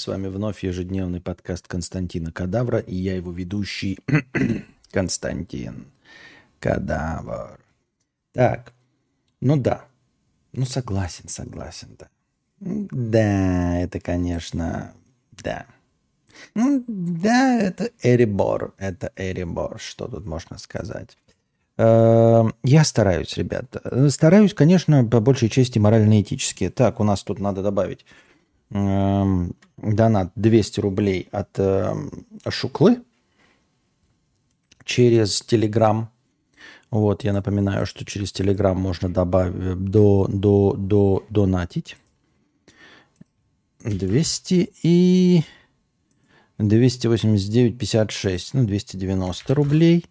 С вами вновь ежедневный подкаст Константина Кадавра и я его ведущий Константин Кадавр. Так, ну да, ну согласен, согласен, да. Да, это, конечно, да. Ну, да, это Эрибор, это Эрибор, что тут можно сказать. Эм, я стараюсь, ребята. Стараюсь, конечно, по большей части морально-этически. Так, у нас тут надо добавить донат 200 рублей от э, Шуклы через Телеграм. Вот, я напоминаю, что через Телеграм можно добавить, до, до, до, донатить. 200 и 289,56, ну, 290 рублей.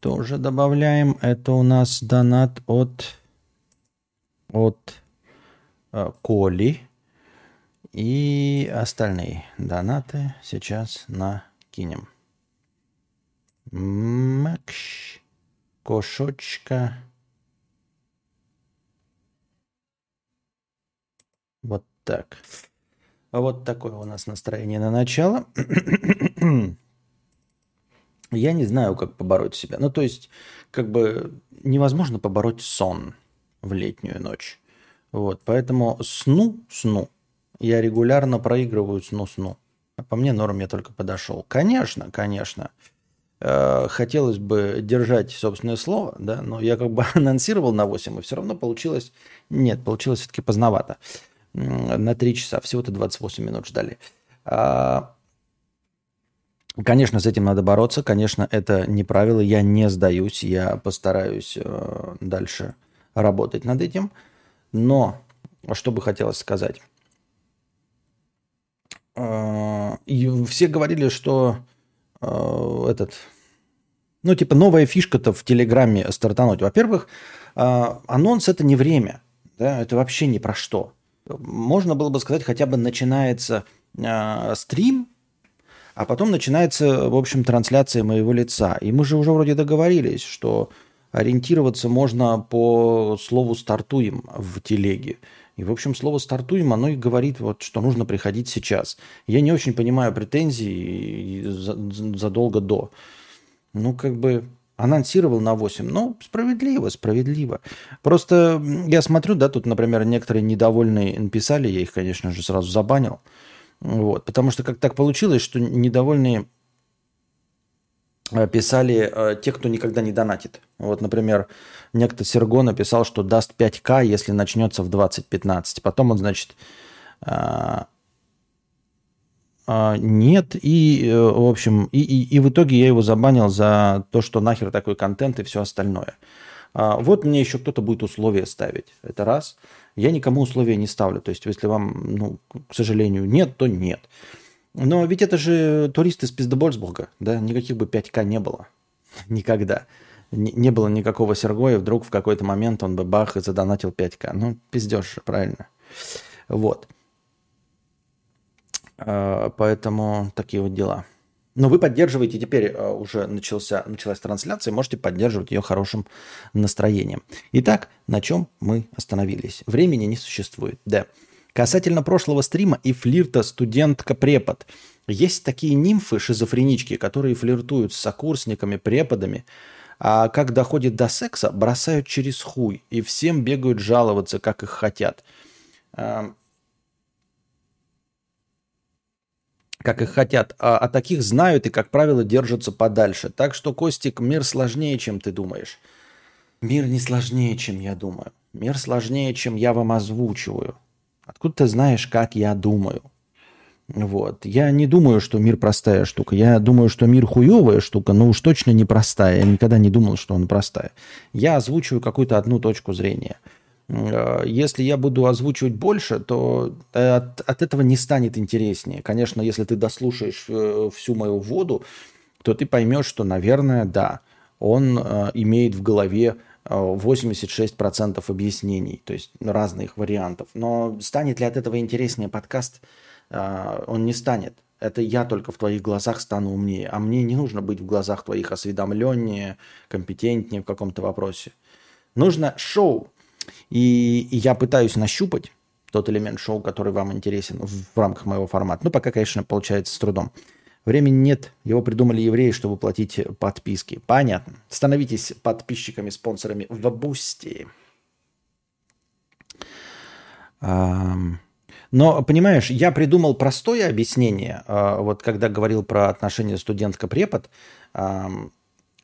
Тоже добавляем. Это у нас донат от, от э, Коли. И остальные донаты сейчас накинем. Макш, кошочка. Вот так. Вот такое у нас настроение на начало. Я не знаю, как побороть себя. Ну, то есть, как бы невозможно побороть сон в летнюю ночь. Вот, поэтому сну, сну я регулярно проигрываю сну-сну. А по мне норм я только подошел. Конечно, конечно. Э, хотелось бы держать собственное слово, да, но я как бы анонсировал на 8, и все равно получилось... Нет, получилось все-таки поздновато. На 3 часа. Всего-то 28 минут ждали. А, конечно, с этим надо бороться. Конечно, это не правило. Я не сдаюсь. Я постараюсь э, дальше работать над этим. Но что бы хотелось сказать. А, и все говорили, что а, этот, ну, типа, новая фишка-то в Телеграме стартануть. Во-первых, а, анонс это не время, да, это вообще ни про что. Можно было бы сказать, хотя бы начинается стрим, а потом начинается, в общем, трансляция моего лица. И мы же уже вроде договорились, что ориентироваться можно по слову «стартуем» в телеге. И, в общем, слово «стартуем», оно и говорит, вот, что нужно приходить сейчас. Я не очень понимаю претензий задолго до. Ну, как бы анонсировал на 8. Ну, справедливо, справедливо. Просто я смотрю, да, тут, например, некоторые недовольные написали, я их, конечно же, сразу забанил. Вот, потому что как так получилось, что недовольные писали э, те, кто никогда не донатит. Вот, например, некто Серго написал, что даст 5к, если начнется в 2015. Потом он, значит, э, э, нет, и, э, в общем, и, и, и в итоге я его забанил за то, что нахер такой контент и все остальное. А, вот мне еще кто-то будет условия ставить. Это раз. Я никому условия не ставлю. То есть, если вам, ну, к сожалению, нет, то нет. Но ведь это же туристы из Пиздебольсбурга, да? Никаких бы 5К не было. Никогда. Не, было никакого Сергоя, вдруг в какой-то момент он бы бах и задонатил 5К. Ну, пиздешь же, правильно. Вот. А, поэтому такие вот дела. Но вы поддерживаете, теперь а, уже начался, началась трансляция, можете поддерживать ее хорошим настроением. Итак, на чем мы остановились? Времени не существует. Да. Касательно прошлого стрима и флирта студентка-препод. Есть такие нимфы-шизофренички, которые флиртуют с сокурсниками, преподами, а как доходит до секса, бросают через хуй и всем бегают жаловаться, как их хотят. как их хотят. А, а таких знают и, как правило, держатся подальше. Так что, Костик, мир сложнее, чем ты думаешь. Мир не сложнее, чем я думаю. Мир сложнее, чем я вам озвучиваю. Откуда ты знаешь, как я думаю? Вот. Я не думаю, что мир простая штука. Я думаю, что мир хуевая штука, но уж точно не простая. Я никогда не думал, что он простая. Я озвучиваю какую-то одну точку зрения. Э, если я буду озвучивать больше, то от, от этого не станет интереснее. Конечно, если ты дослушаешь э, всю мою воду, то ты поймешь, что, наверное, да, он э, имеет в голове 86% объяснений, то есть разных вариантов. Но станет ли от этого интереснее подкаст? А, он не станет. Это я только в твоих глазах стану умнее. А мне не нужно быть в глазах твоих осведомленнее, компетентнее в каком-то вопросе. Нужно шоу. И я пытаюсь нащупать тот элемент шоу, который вам интересен в рамках моего формата. Ну, пока, конечно, получается с трудом. Времени нет, его придумали евреи, чтобы платить подписки. Понятно. Становитесь подписчиками, спонсорами в Boosty. Но, понимаешь, я придумал простое объяснение, а, вот когда говорил про отношения студентка-препод.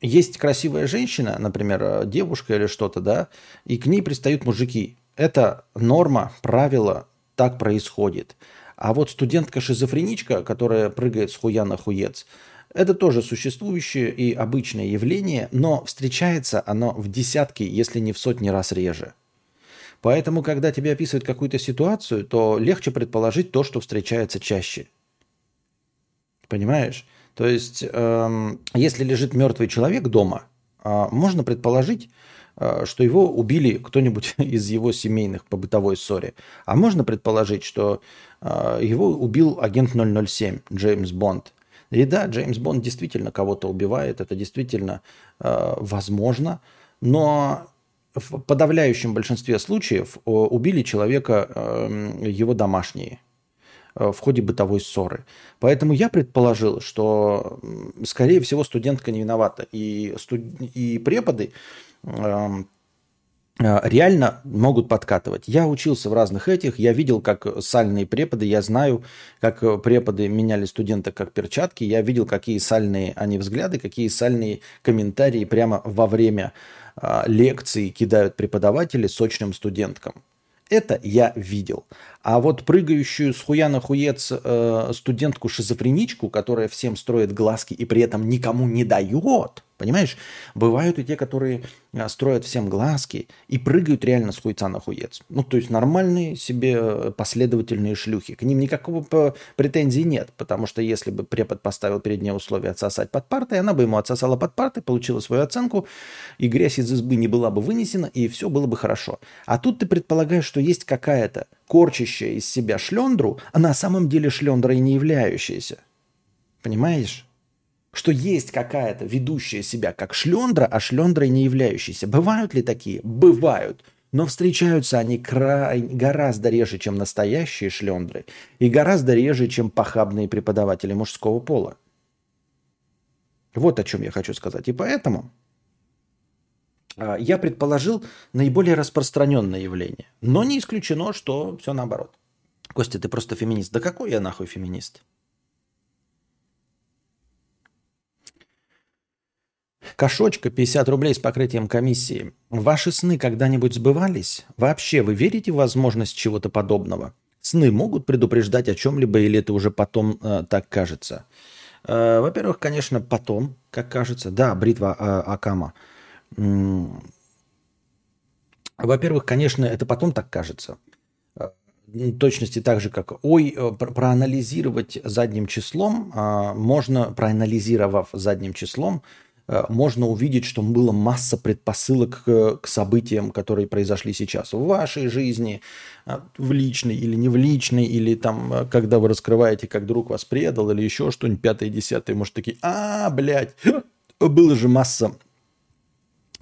Есть красивая женщина, например, девушка или что-то, да, и к ней пристают мужики. Это норма, правило, так происходит. А вот студентка-шизофреничка, которая прыгает с хуя на хуец, это тоже существующее и обычное явление, но встречается оно в десятки, если не в сотни раз реже. Поэтому, когда тебе описывают какую-то ситуацию, то легче предположить то, что встречается чаще. Понимаешь? То есть, эм, если лежит мертвый человек дома, э, можно предположить, э, что его убили кто-нибудь из его семейных по бытовой ссоре. А можно предположить, что его убил агент 007 Джеймс Бонд. И да, Джеймс Бонд действительно кого-то убивает, это действительно э, возможно, но в подавляющем большинстве случаев э, убили человека эм, его домашние э, в ходе бытовой ссоры. Поэтому я предположил, что, скорее всего, студентка не виновата. И, студ... и преподы э, реально могут подкатывать. Я учился в разных этих, я видел, как сальные преподы, я знаю, как преподы меняли студенток как перчатки, я видел, какие сальные они взгляды, какие сальные комментарии прямо во время а, лекции кидают преподаватели сочным студенткам. Это я видел. А вот прыгающую с хуя на хуец э, студентку-шизофреничку, которая всем строит глазки и при этом никому не дает, понимаешь? Бывают и те, которые э, строят всем глазки и прыгают реально с хуйца на хуец. Ну, то есть нормальные себе э, последовательные шлюхи. К ним никакого претензий нет, потому что если бы препод поставил перед ней условие отсосать под партой, она бы ему отсосала под партой, получила свою оценку, и грязь из избы не была бы вынесена, и все было бы хорошо. А тут ты предполагаешь, что есть какая-то корчащая из себя шлендру, а на самом деле шлендрой не являющаяся. Понимаешь? Что есть какая-то ведущая себя как шлендра, а шлендрой не являющаяся. Бывают ли такие? Бывают. Но встречаются они край, гораздо реже, чем настоящие шлендры, и гораздо реже, чем похабные преподаватели мужского пола. Вот о чем я хочу сказать. И поэтому я предположил наиболее распространенное явление. Но не исключено, что все наоборот. Костя, ты просто феминист. Да какой я нахуй феминист? Кошочка, 50 рублей с покрытием комиссии. Ваши сны когда-нибудь сбывались? Вообще, вы верите в возможность чего-то подобного? Сны могут предупреждать о чем-либо или это уже потом э, так кажется? Э, во-первых, конечно, потом, как кажется. Да, бритва э, Акама. Во-первых, конечно, это потом так кажется. Э, точности так же, как ой, э, проанализировать задним числом, а, можно, проанализировав задним числом, э, можно увидеть, что было масса предпосылок к, событиям, которые произошли сейчас в вашей жизни, в личной или не в личной, или там, когда вы раскрываете, как друг вас предал, или еще что-нибудь, пятое, десятое, может, такие, а, блядь, было же масса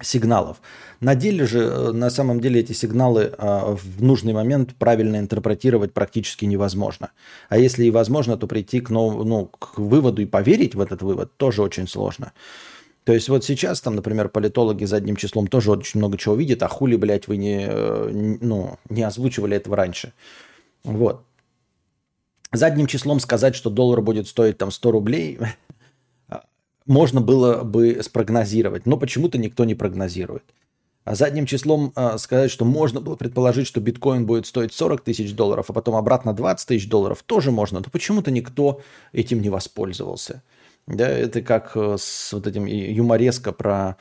сигналов. На деле же, э, на самом деле, эти сигналы а, в нужный момент правильно интерпретировать практически невозможно. А если и возможно, то прийти к, ну, ну, к выводу и поверить в этот вывод тоже очень сложно. То есть вот сейчас там, например, политологи задним числом тоже очень много чего видят, а хули, блядь, вы не, э, ну, не озвучивали этого раньше. Вот. Задним числом сказать, что доллар будет стоить там 100 рублей, можно было бы спрогнозировать, но почему-то никто не прогнозирует. А задним числом э, сказать, что можно было предположить, что биткоин будет стоить 40 тысяч долларов, а потом обратно 20 тысяч долларов, тоже можно, но почему-то никто этим не воспользовался. Да, это как э, с вот этим юмореска про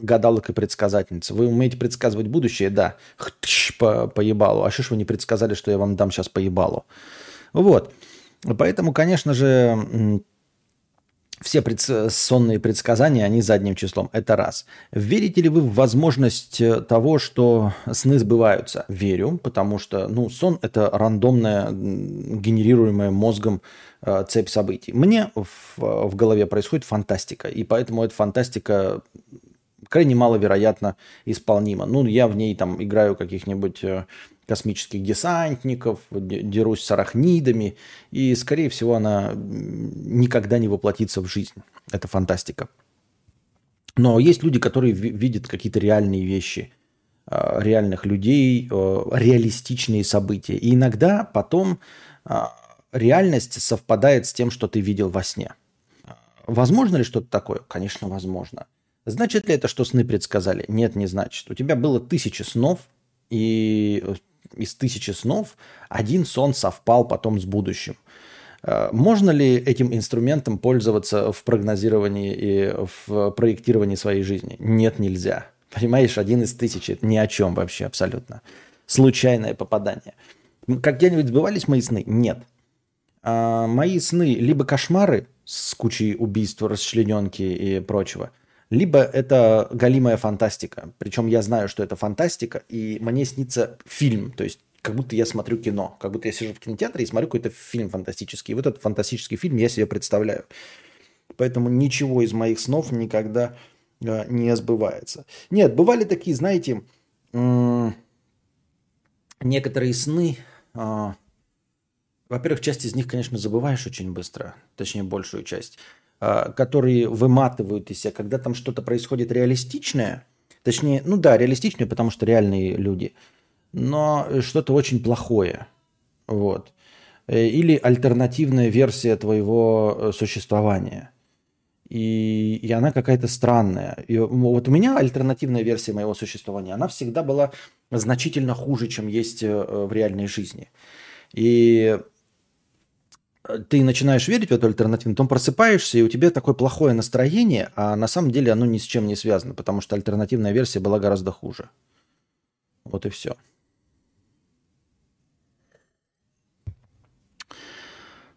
гадалок и предсказательниц. Вы умеете предсказывать будущее? Да. Хтыщ, по, по. А что ж вы не предсказали, что я вам дам сейчас по ебалу? Вот. Поэтому, конечно же, все пред... сонные предсказания, они задним числом. Это раз. Верите ли вы в возможность э, того, что сны сбываются? Верю, потому что ну, сон – это рандомная, генерируемая мозгом э, цепь событий. Мне в, в голове происходит фантастика, и поэтому эта фантастика крайне маловероятно исполнима. Ну, я в ней там играю каких-нибудь э, космических десантников, дерусь с арахнидами, и, скорее всего, она никогда не воплотится в жизнь. Это фантастика. Но есть люди, которые видят какие-то реальные вещи, э, реальных людей, э, реалистичные события. И иногда потом реальность совпадает с тем, что ты видел во сне. Возможно ли что-то такое? Конечно, возможно. Значит ли это, что сны предсказали? Нет, не значит. У тебя было тысячи снов, и из тысячи снов один сон совпал потом с будущим. Э, можно ли этим инструментом пользоваться в прогнозировании и в проектировании своей жизни? Нет, нельзя. Понимаешь, один из тысячи – это ни о чем вообще абсолютно. Случайное попадание. Как где-нибудь сбывались мои сны? Нет. А мои сны либо кошмары с кучей убийств, расчлененки и прочего – либо это галимая фантастика. Причем я знаю, что это фантастика, и мне снится фильм, то есть как будто я смотрю кино, как будто я сижу в кинотеатре и смотрю какой-то фильм фантастический. И вот этот фантастический фильм я себе представляю. Поэтому ничего из моих снов никогда э, не сбывается. Нет, бывали такие, знаете, некоторые сны. Э, во-первых, часть из них, конечно, забываешь очень быстро, точнее большую часть. А, которые выматывают из себя, когда там что-то происходит реалистичное, точнее, ну да, реалистичное, потому что реальные люди, но что-то очень плохое, вот. Э, или альтернативная версия твоего э, существования. И, и она какая-то странная. И вот у меня альтернативная версия моего существования, она всегда была значительно хуже, чем есть э, в реальной жизни. И ты начинаешь верить в эту альтернативу, потом просыпаешься, и у тебя такое плохое настроение, а на самом деле оно ни с чем не связано, потому что альтернативная версия была гораздо хуже. Вот и все.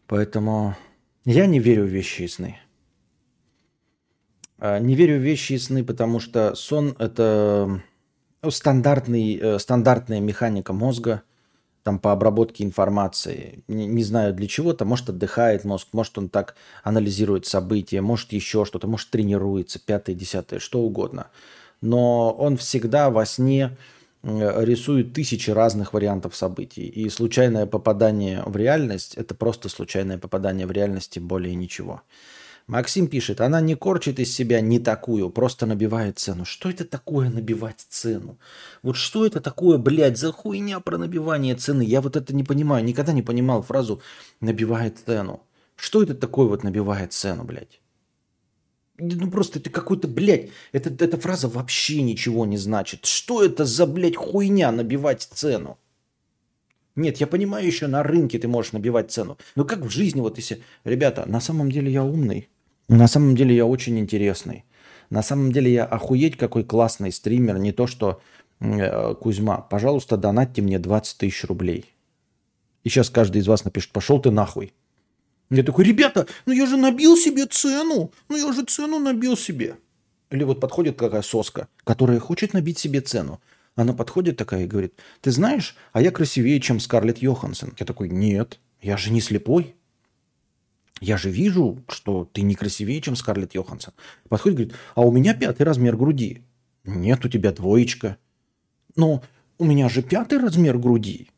Поэтому я не верю в вещи и сны. А, не верю в вещи и сны, потому что сон – это ну, стандартный, э, стандартная механика мозга – там по обработке информации. Не, не знаю для чего-то. Может отдыхает мозг, может он так анализирует события, может еще что-то, может тренируется, пятое, десятое, что угодно. Но он всегда во сне рисует тысячи разных вариантов событий. И случайное попадание в реальность – это просто случайное попадание в реальность, более ничего. Максим пишет, она не корчит из себя не такую, просто набивает цену. Что это такое набивать цену? Вот что это такое, блядь, за хуйня про набивание цены? Я вот это не понимаю, никогда не понимал фразу «набивает цену». Что это такое вот набивает цену, блядь? Ну просто это какой-то, блядь, это, эта фраза вообще ничего не значит. Что это за, блядь, хуйня набивать цену? Нет, я понимаю, еще на рынке ты можешь набивать цену. Но как в жизни, вот если, ребята, на самом деле я умный, на самом деле я очень интересный. На самом деле я охуеть какой классный стример, не то что э, Кузьма. Пожалуйста, донатьте мне 20 тысяч рублей. И сейчас каждый из вас напишет, пошел ты нахуй. Я такой, ребята, ну я же набил себе цену. Ну я же цену набил себе. Или вот подходит какая соска, которая хочет набить себе цену. Она подходит такая и говорит, ты знаешь, а я красивее, чем Скарлетт Йоханссон. Я такой, нет, я же не слепой. Я же вижу, что ты не красивее, чем Скарлетт Йоханссон. Подходит говорит, а у меня пятый размер груди. Нет, у тебя двоечка. Но у меня же пятый размер груди.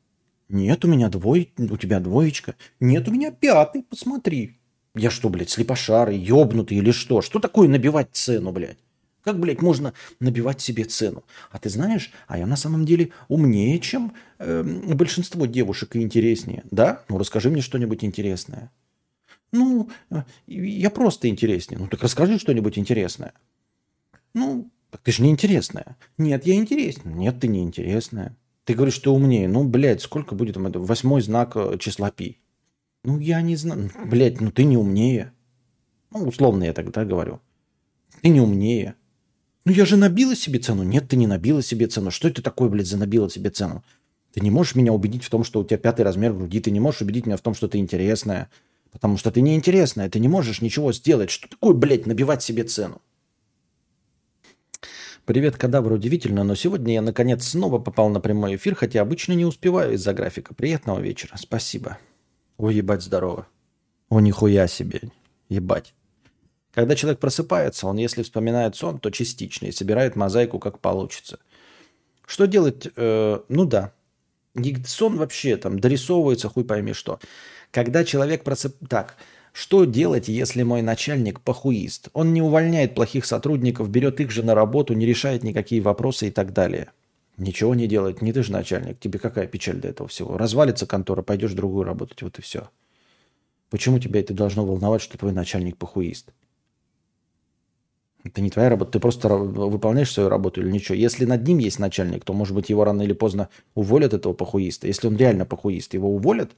Нет, у меня двой, у тебя двоечка. Нет, у меня пятый, посмотри. Я что, блядь, слепошарый, ёбнутый или что? Что такое набивать цену, блядь? Как, блядь, можно набивать себе цену? А ты знаешь, а я на самом деле умнее, чем э, большинство девушек и интереснее. Да? Ну, расскажи мне что-нибудь интересное. Ну, э, я просто интереснее. Ну, так расскажи что-нибудь интересное. Ну, так ты же интересная. Нет, я интересная. Нет, ты не интересная. Ты говоришь, что умнее. Ну, блядь, сколько будет там это? Восьмой знак э, числа пи. Ну, я не знаю. Блядь, ну ты не умнее. Ну, условно я тогда говорю. Ты не умнее. Ну, я же набила себе цену. Нет, ты не набила себе цену. Что это такое, блядь, за набила себе цену? Ты не можешь меня убедить в том, что у тебя пятый размер груди. Ты не можешь убедить меня в том, что ты интересная. Потому что ты неинтересная, ты не можешь ничего сделать. Что такое, блядь, набивать себе цену? Привет, кадавр, удивительно, но сегодня я наконец снова попал на прямой эфир, хотя обычно не успеваю из-за графика. Приятного вечера, спасибо. Ой, ебать, здорово. О, нихуя себе, ебать. Когда человек просыпается, он, если вспоминает сон, то частично и собирает мозаику, как получится. Что делать? Э, ну да. Сон вообще там дорисовывается, хуй пойми что. Когда человек просыпается... Так, что делать, если мой начальник похуист? Он не увольняет плохих сотрудников, берет их же на работу, не решает никакие вопросы и так далее. Ничего не делает. Не ты же начальник. Тебе какая печаль до этого всего? Развалится контора, пойдешь другую работать. Вот и все. Почему тебя это должно волновать, что твой начальник похуист? Это не твоя работа, ты просто выполняешь свою работу или ничего. Если над ним есть начальник, то, может быть, его рано или поздно уволят, этого похуиста. Если он реально похуист, его уволят,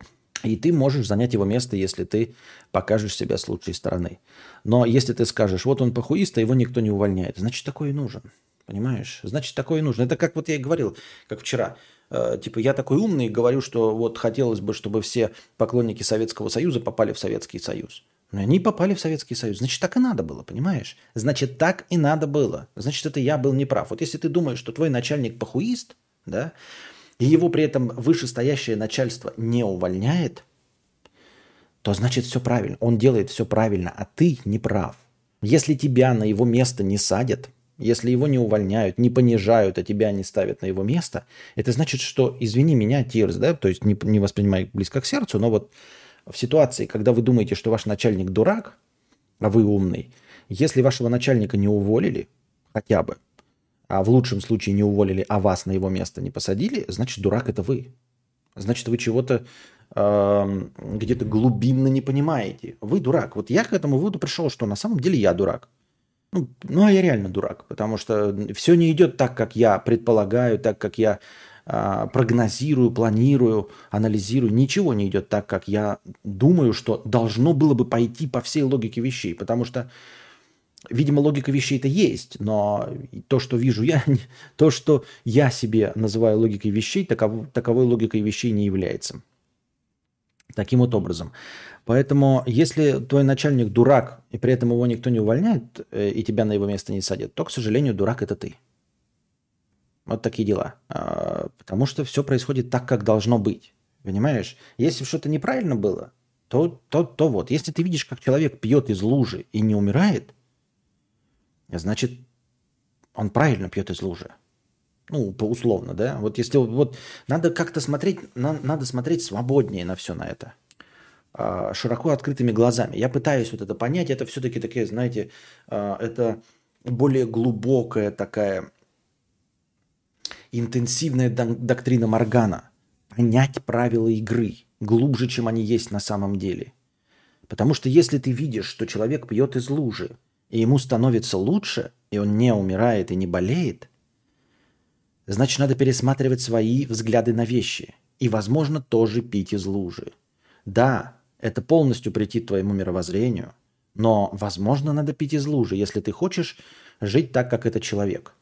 и ты можешь занять его место, если ты покажешь себя с лучшей стороны. Но если ты скажешь, вот он похуист, а его никто не увольняет, значит, такой и нужен. Понимаешь? Значит, такое и нужно. Это как вот я и говорил, как вчера. Э, типа, я такой умный, говорю, что вот хотелось бы, чтобы все поклонники Советского Союза попали в Советский Союз. Они попали в Советский Союз. Значит, так и надо было, понимаешь? Значит, так и надо было. Значит, это я был неправ. Вот если ты думаешь, что твой начальник похуист, да, и его при этом вышестоящее начальство не увольняет, то значит все правильно. Он делает все правильно, а ты не прав. Если тебя на его место не садят, если его не увольняют, не понижают, а тебя не ставят на его место, это значит, что, извини меня, Тирс, да, то есть не, не воспринимай близко к сердцу, но вот в ситуации, когда вы думаете, что ваш начальник дурак, а вы умный, если вашего начальника не уволили, хотя бы, а в лучшем случае не уволили, а вас на его место не посадили, значит, дурак это вы. Значит, вы чего-то э, где-то глубинно не понимаете. Вы дурак. Вот я к этому выводу пришел, что на самом деле я дурак. Ну, ну, а я реально дурак, потому что все не идет так, как я предполагаю, так, как я прогнозирую, планирую, анализирую, ничего не идет так, как я думаю, что должно было бы пойти по всей логике вещей. Потому что, видимо, логика вещей-то есть, но то, что вижу я, то, что я себе называю логикой вещей, таков, таковой логикой вещей не является. Таким вот образом. Поэтому, если твой начальник дурак, и при этом его никто не увольняет, э, и тебя на его место не садят, то, к сожалению, дурак это ты. Вот такие дела. А, потому что все происходит так, как должно быть. Понимаешь? Если что-то неправильно было, то, то, то вот. Если ты видишь, как человек пьет из лужи и не умирает, значит, он правильно пьет из лужи. Ну, условно, да? Вот если вот надо как-то смотреть, надо смотреть свободнее на все на это. А, широко открытыми глазами. Я пытаюсь вот это понять. Это все-таки такие, знаете, а, это более глубокая такая интенсивная доктрина Моргана. Понять правила игры глубже, чем они есть на самом деле. Потому что если ты видишь, что человек пьет из лужи, и ему становится лучше, и он не умирает и не болеет, значит, надо пересматривать свои взгляды на вещи. И, возможно, тоже пить из лужи. Да, это полностью прийти твоему мировоззрению, но, возможно, надо пить из лужи, если ты хочешь жить так, как этот человек –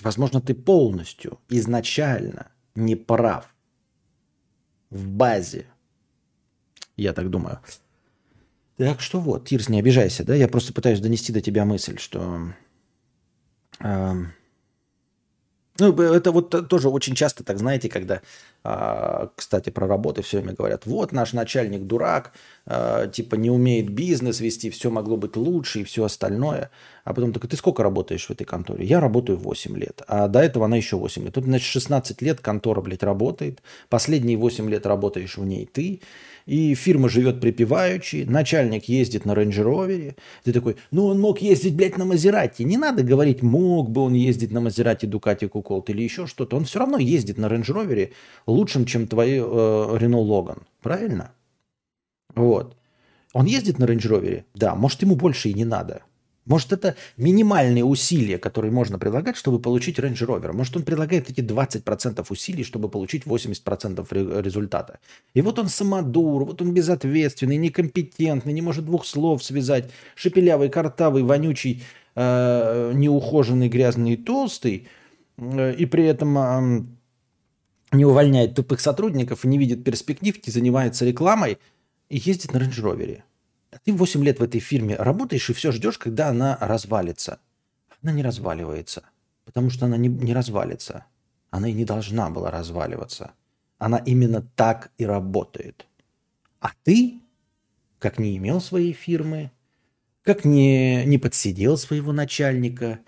Возможно, ты полностью, изначально не прав в базе. Я так думаю. Так что вот, Тирс, не обижайся, да? Я просто пытаюсь донести до тебя мысль, что... Э, ну, это вот тоже очень часто, так знаете, когда, а, кстати, про работы все время говорят, вот наш начальник дурак, а, типа не умеет бизнес вести, все могло быть лучше и все остальное. А потом такой, ты сколько работаешь в этой конторе? Я работаю 8 лет, а до этого она еще 8 лет. Тут, значит, 16 лет контора, блядь, работает, последние 8 лет работаешь в ней ты, и фирма живет припеваючи, начальник ездит на рейндж-ровере. Ты такой, ну он мог ездить, блядь, на Maserati. Не надо говорить, мог бы он ездить на Maserati, Ducati, Куколт или еще что-то. Он все равно ездит на рейндж-ровере лучшим, чем твои э, Рено Логан. Правильно? Вот. Он ездит на рейндж-ровере? Да, может ему больше и не надо. Может, это минимальные усилия, которые можно прилагать, чтобы получить Range Rover. Может, он предлагает эти 20% усилий, чтобы получить 80% результата. И вот он самодур, вот он безответственный, некомпетентный, не может двух слов связать, шепелявый, картавый, вонючий, э, неухоженный, грязный и толстый, э, и при этом э, не увольняет тупых сотрудников, не видит перспектив, не занимается рекламой и ездит на Range Rover. Ты 8 лет в этой фирме работаешь и все ждешь, когда она развалится. Она не разваливается, потому что она не, не развалится. Она и не должна была разваливаться. Она именно так и работает. А ты, как не имел своей фирмы, как не, не подсидел своего начальника,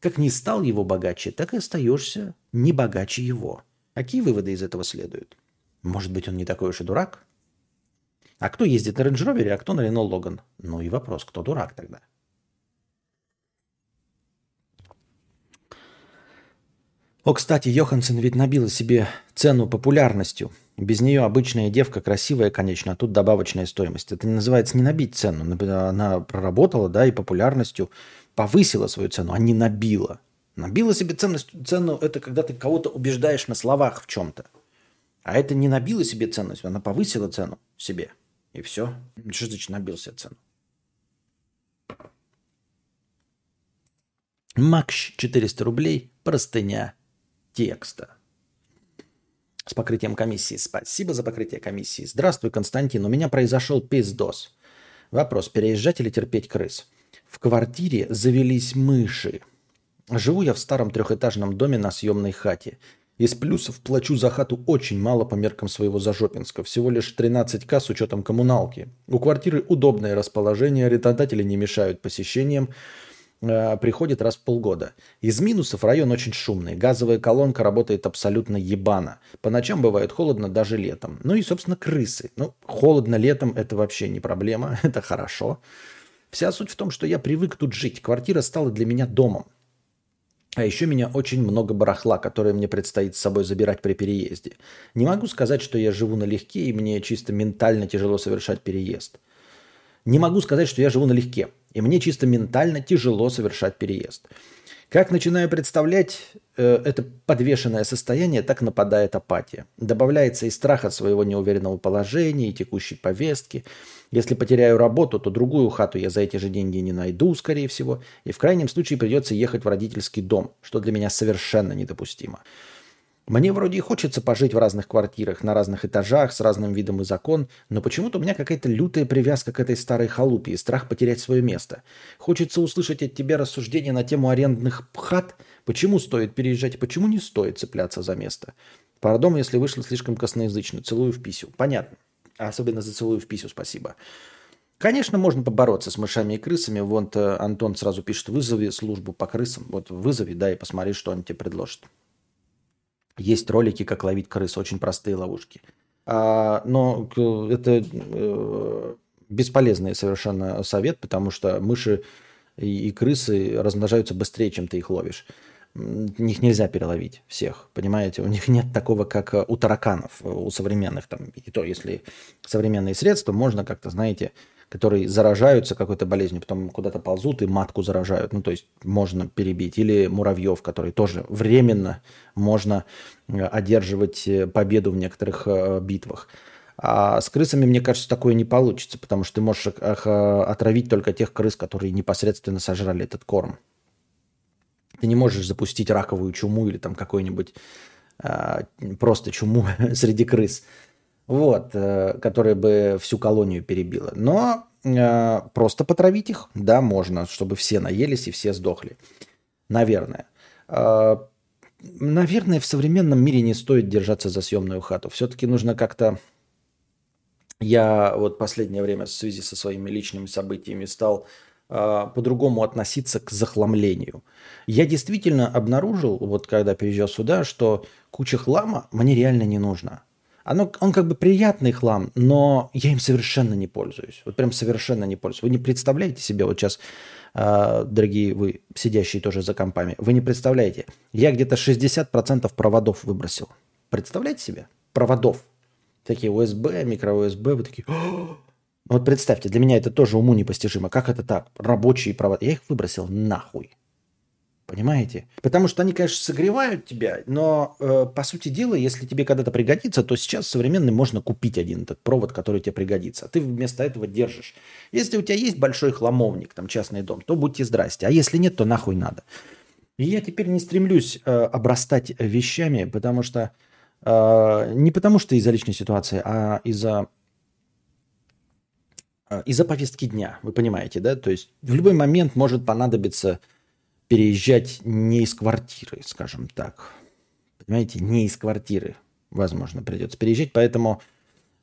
как не стал его богаче, так и остаешься не богаче его. Какие выводы из этого следуют? Может быть, он не такой уж и дурак? А кто ездит на Range Rover, а кто на Renault Logan? Ну и вопрос, кто дурак тогда? О, кстати, Йоханссон ведь набила себе цену популярностью. Без нее обычная девка красивая, конечно, а тут добавочная стоимость. Это называется не набить цену. Она проработала, да, и популярностью повысила свою цену, а не набила. Набила себе ценность, цену – это когда ты кого-то убеждаешь на словах в чем-то. А это не набила себе ценность, она повысила цену себе. И все. Что значит набил себе цену? Макш 400 рублей, простыня текста. С покрытием комиссии. Спасибо за покрытие комиссии. Здравствуй, Константин. У меня произошел пиздос. Вопрос, переезжать или терпеть крыс? В квартире завелись мыши. Живу я в старом трехэтажном доме на съемной хате. Из плюсов плачу за хату очень мало по меркам своего Зажопинска. Всего лишь 13к с учетом коммуналки. У квартиры удобное расположение, арендодатели не мешают посещениям. Э, приходит раз в полгода. Из минусов район очень шумный. Газовая колонка работает абсолютно ебано. По ночам бывает холодно даже летом. Ну и, собственно, крысы. Ну, холодно летом это вообще не проблема, это хорошо. Вся суть в том, что я привык тут жить. Квартира стала для меня домом. А еще меня очень много барахла, которое мне предстоит с собой забирать при переезде. Не могу сказать, что я живу налегке и мне чисто ментально тяжело совершать переезд. Не могу сказать, что я живу налегке. И мне чисто ментально тяжело совершать переезд. Как начинаю представлять э, это подвешенное состояние, так нападает апатия. Добавляется и страх от своего неуверенного положения, и текущей повестки. Если потеряю работу, то другую хату я за эти же деньги не найду, скорее всего. И в крайнем случае придется ехать в родительский дом, что для меня совершенно недопустимо. Мне вроде и хочется пожить в разных квартирах, на разных этажах, с разным видом и закон, но почему-то у меня какая-то лютая привязка к этой старой халупе и страх потерять свое место. Хочется услышать от тебя рассуждения на тему арендных хат, почему стоит переезжать почему не стоит цепляться за место. Пардон, если вышло слишком косноязычно. Целую в писю. Понятно. Особенно за целую в писю спасибо. Конечно, можно побороться с мышами и крысами. Вон Антон сразу пишет, вызови службу по крысам. Вот вызови, да, и посмотри, что они тебе предложат. Есть ролики, как ловить крыс, очень простые ловушки. А, но это э, бесполезный совершенно совет, потому что мыши и, и крысы размножаются быстрее, чем ты их ловишь. Их нельзя переловить всех, понимаете? У них нет такого, как у тараканов, у современных. Там, и то, если современные средства, можно как-то, знаете, которые заражаются какой-то болезнью, потом куда-то ползут и матку заражают. Ну, то есть можно перебить. Или муравьев, которые тоже временно можно э, одерживать э, победу в некоторых э, битвах. А с крысами, мне кажется, такое не получится, потому что ты можешь отравить только тех крыс, которые непосредственно сожрали этот корм. Ты не можешь запустить раковую чуму или там какой-нибудь просто чуму среди крыс вот, э, которая бы всю колонию перебила. Но э, просто потравить их, да, можно, чтобы все наелись и все сдохли. Наверное. Э, наверное, в современном мире не стоит держаться за съемную хату. Все-таки нужно как-то... Я вот последнее время в связи со своими личными событиями стал э, по-другому относиться к захламлению. Я действительно обнаружил, вот когда переезжал сюда, что куча хлама мне реально не нужна. Оно, он как бы приятный хлам, но я им совершенно не пользуюсь. Вот прям совершенно не пользуюсь. Вы не представляете себе, вот сейчас, э, дорогие вы, сидящие тоже за компами, вы не представляете. Я где-то 60% проводов выбросил. Представляете себе? Проводов. Такие USB, микро-USB, вы такие... Вот представьте, для меня это тоже уму непостижимо. Как это так? Рабочие провода. Я их выбросил нахуй. Понимаете? Потому что они, конечно, согревают тебя, но э, по сути дела, если тебе когда-то пригодится, то сейчас современный можно купить один этот провод, который тебе пригодится. А ты вместо этого держишь. Если у тебя есть большой хламовник, там частный дом, то будьте здрасте. А если нет, то нахуй надо. И я теперь не стремлюсь э, обрастать вещами, потому что э, не потому что из-за личной ситуации, а из-за э, из-за повестки дня, вы понимаете, да? То есть в любой момент может понадобиться переезжать не из квартиры, скажем так. Понимаете, не из квартиры, возможно, придется переезжать. Поэтому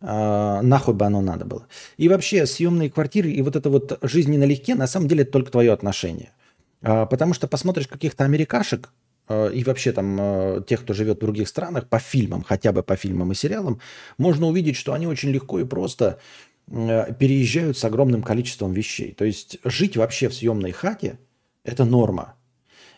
А, нахуй бы оно надо было. И вообще съемные квартиры и вот это вот жизнь не налегке, на самом деле это только твое отношение. А, потому что посмотришь каких-то америкашек а, и вообще там тех, кто живет в других странах, по фильмам, хотя бы по фильмам и сериалам, можно увидеть, что они очень легко и просто переезжают с огромным количеством вещей. То есть жить вообще в съемной хате – это норма.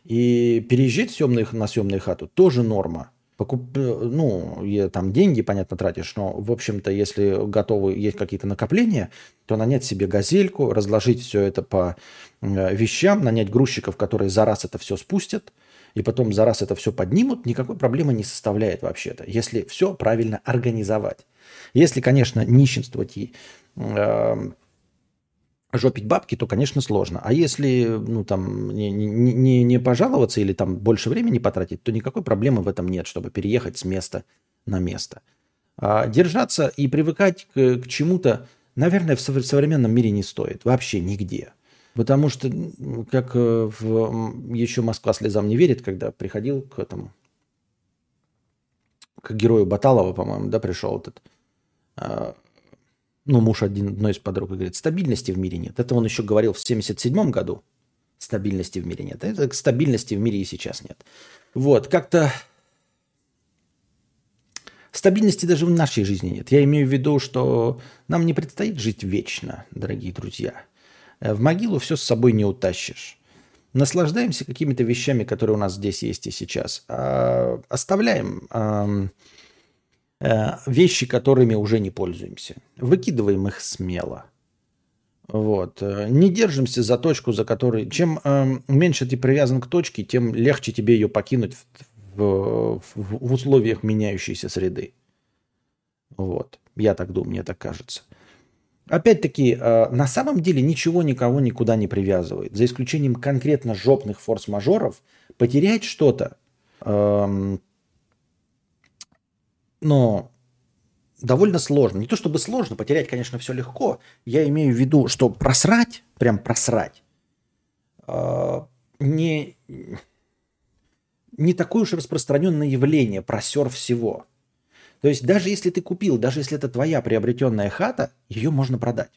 И переезжать съемных, на съемную хату тоже норма. Покуп... Ну, я, там деньги, понятно, тратишь, но, в общем-то, если готовы, есть какие-то накопления, то нанять себе газельку, разложить все это по э, вещам, нанять грузчиков, которые за раз это все спустят, и потом за раз это все поднимут, никакой проблемы не составляет вообще-то, если все правильно организовать. Если, конечно, нищенствовать и э, жопить бабки, то, конечно, сложно. А если ну, там, не, не, не пожаловаться или там больше времени потратить, то никакой проблемы в этом нет, чтобы переехать с места на место. А держаться и привыкать к, к чему-то, наверное, в современном мире не стоит. Вообще нигде. Потому что, как э, в, еще Москва слезам не верит, когда приходил к этому, к герою Баталова, по-моему, да, пришел этот а, ну, муж один, одной из подруг говорит, стабильности в мире нет. Это он еще говорил в 77 году. Стабильности в мире нет. Это стабильности в мире и сейчас нет. Вот, как-то стабильности даже в нашей жизни нет. Я имею в виду, что нам не предстоит жить вечно, дорогие друзья. В могилу все с собой не утащишь. Наслаждаемся какими-то вещами, которые у нас здесь есть и сейчас. А оставляем Э, вещи, которыми уже не пользуемся. Выкидываем их смело. Вот. Э, не держимся за точку, за которой... Чем э, меньше ты привязан к точке, тем легче тебе ее покинуть в, в, в условиях меняющейся среды. Вот. Я так думаю, мне так кажется. Опять-таки, э, на самом деле ничего никого никуда не привязывает. За исключением конкретно жопных форс-мажоров, потерять что-то э, но довольно сложно. Не то чтобы сложно, потерять, конечно, все легко. Я имею в виду, что просрать, прям просрать, э, не, не такое уж распространенное явление, просер всего. То есть даже если ты купил, даже если это твоя приобретенная хата, ее можно продать.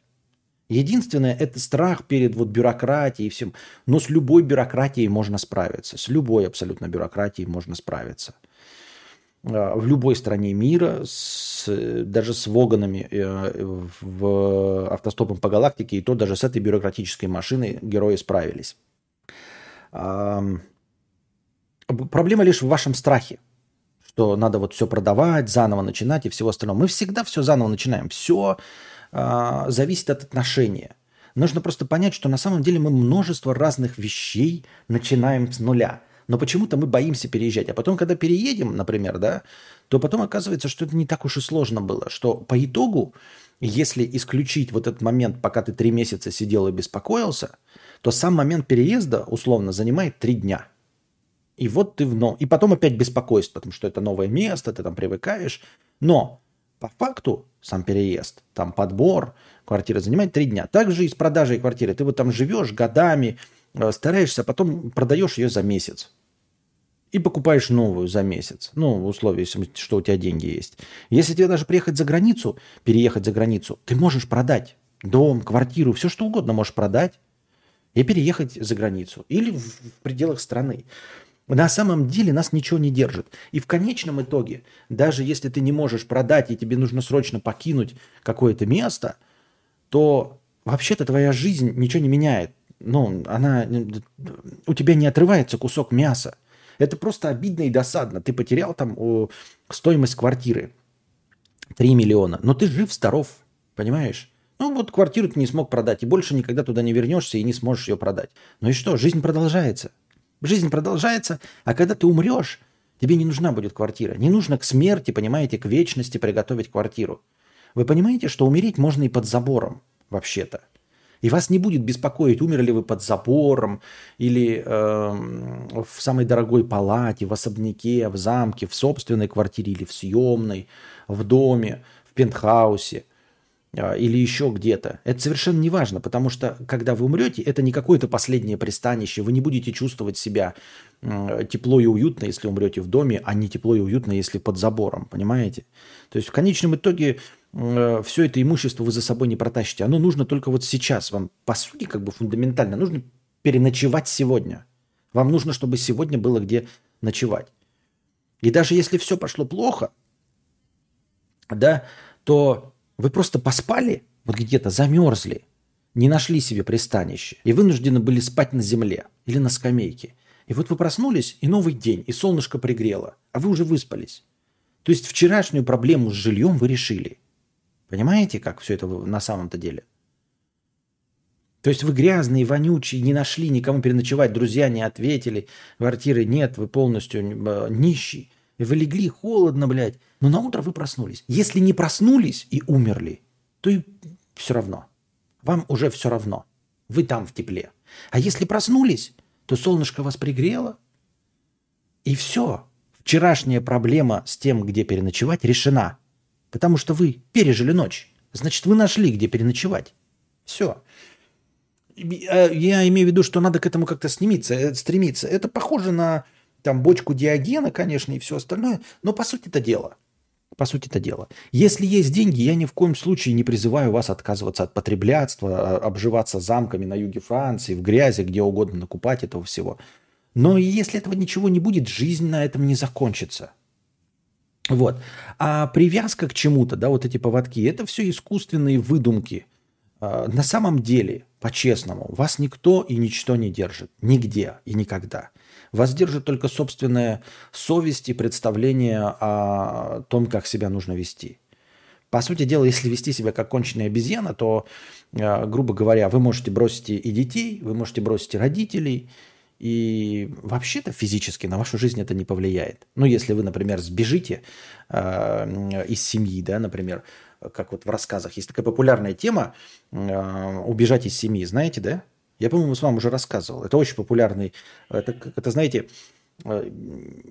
Единственное, это страх перед вот бюрократией и всем. Но с любой бюрократией можно справиться. С любой абсолютно бюрократией можно справиться. А, в любой стране мира, с, даже с Воганами э, в автостопом по галактике, и то даже с этой бюрократической машиной герои справились. Проблема лишь в вашем страхе, что надо вот все продавать, заново начинать и всего остального. Мы всегда все заново начинаем. Все а, зависит от отношения. Нужно просто понять, что на самом деле мы множество разных вещей начинаем с нуля – но почему-то мы боимся переезжать. А потом, когда переедем, например, да, то потом оказывается, что это не так уж и сложно было. Что по итогу, если исключить вот этот момент, пока ты три месяца сидел и беспокоился, то сам момент переезда условно занимает три дня. И вот ты в но... И потом опять беспокойство, потому что это новое место, ты там привыкаешь. Но по факту сам переезд, там подбор квартиры занимает три дня. Также и с продажей квартиры. Ты вот там живешь годами, стараешься, а потом продаешь ее за месяц. И покупаешь новую за месяц. Ну, в условии, что у тебя деньги есть. Если тебе даже приехать за границу, переехать за границу, ты можешь продать дом, квартиру, все что угодно можешь продать и переехать за границу. Или в пределах страны. На самом деле нас ничего не держит. И в конечном итоге, даже если ты не можешь продать и тебе нужно срочно покинуть какое-то место, то вообще-то твоя жизнь ничего не меняет ну, она, у тебя не отрывается кусок мяса. Это просто обидно и досадно. Ты потерял там о, стоимость квартиры 3 миллиона, но ты жив, здоров, понимаешь? Ну вот квартиру ты не смог продать, и больше никогда туда не вернешься и не сможешь ее продать. Ну и что, жизнь продолжается. Жизнь продолжается, а когда ты умрешь, тебе не нужна будет квартира. Не нужно к смерти, понимаете, к вечности приготовить квартиру. Вы понимаете, что умереть можно и под забором, вообще-то. И вас не будет беспокоить, умерли вы под забором или э, в самой дорогой палате, в особняке, в замке, в собственной квартире или в съемной, в доме, в пентхаусе или еще где-то. Это совершенно не важно, потому что когда вы умрете, это не какое-то последнее пристанище. Вы не будете чувствовать себя тепло и уютно, если умрете в доме, а не тепло и уютно, если под забором. Понимаете? То есть в конечном итоге э, все это имущество вы за собой не протащите. Оно нужно только вот сейчас. Вам, по сути, как бы фундаментально нужно переночевать сегодня. Вам нужно, чтобы сегодня было где ночевать. И даже если все пошло плохо, да, то вы просто поспали, вот где-то замерзли, не нашли себе пристанище и вынуждены были спать на земле или на скамейке. И вот вы проснулись, и новый день, и солнышко пригрело, а вы уже выспались. То есть вчерашнюю проблему с жильем вы решили. Понимаете, как все это на самом-то деле? То есть вы грязные, вонючие, не нашли никому переночевать, друзья не ответили, квартиры нет, вы полностью э, нищий. И вы легли холодно, блядь. Но на утро вы проснулись. Если не проснулись и умерли, то и все равно. Вам уже все равно. Вы там в тепле. А если проснулись, то солнышко вас пригрело, и все. Вчерашняя проблема с тем, где переночевать, решена. Потому что вы пережили ночь. Значит, вы нашли, где переночевать. Все. Э, я имею в виду, что надо к этому как-то стремиться. Э, стремиться. Это похоже на там бочку диагена, конечно, и все остальное, но по сути это дело. По сути это дело. Если есть деньги, я ни в коем случае не призываю вас отказываться от потреблятства, а, обживаться замками на юге Франции, в грязи, где угодно накупать этого всего. Но если этого ничего не будет, жизнь на этом не закончится. Вот. А привязка к чему-то, да, вот эти поводки, это все искусственные выдумки. А, на самом деле, по-честному, вас никто и ничто не держит. Нигде и никогда. Вас держит только собственная совесть и представление о том, как себя нужно вести. По сути дела, если вести себя как конченая обезьяна, то, а, грубо говоря, вы можете бросить и детей, вы можете бросить и родителей, и вообще-то физически на вашу жизнь это не повлияет. Ну, если вы, например, сбежите э, из семьи, да, например, как вот в рассказах. Есть такая популярная тема э, «Убежать из семьи», знаете, да? Я, по-моему, с вами уже рассказывал. Это очень популярный. Это, это знаете, э,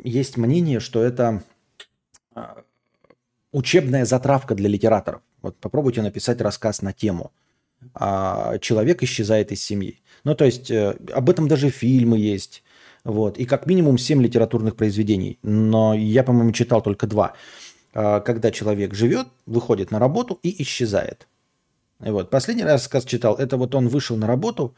есть мнение, что это э, учебная затравка для литераторов. Вот попробуйте написать рассказ на тему а «Человек исчезает из семьи». Ну, то есть, э, об этом даже фильмы есть. Вот. И как минимум 7 литературных произведений. Но я, по-моему, читал только два. А, когда человек живет, выходит на работу и исчезает. И вот. Последний раз рассказ читал, это вот он вышел на работу,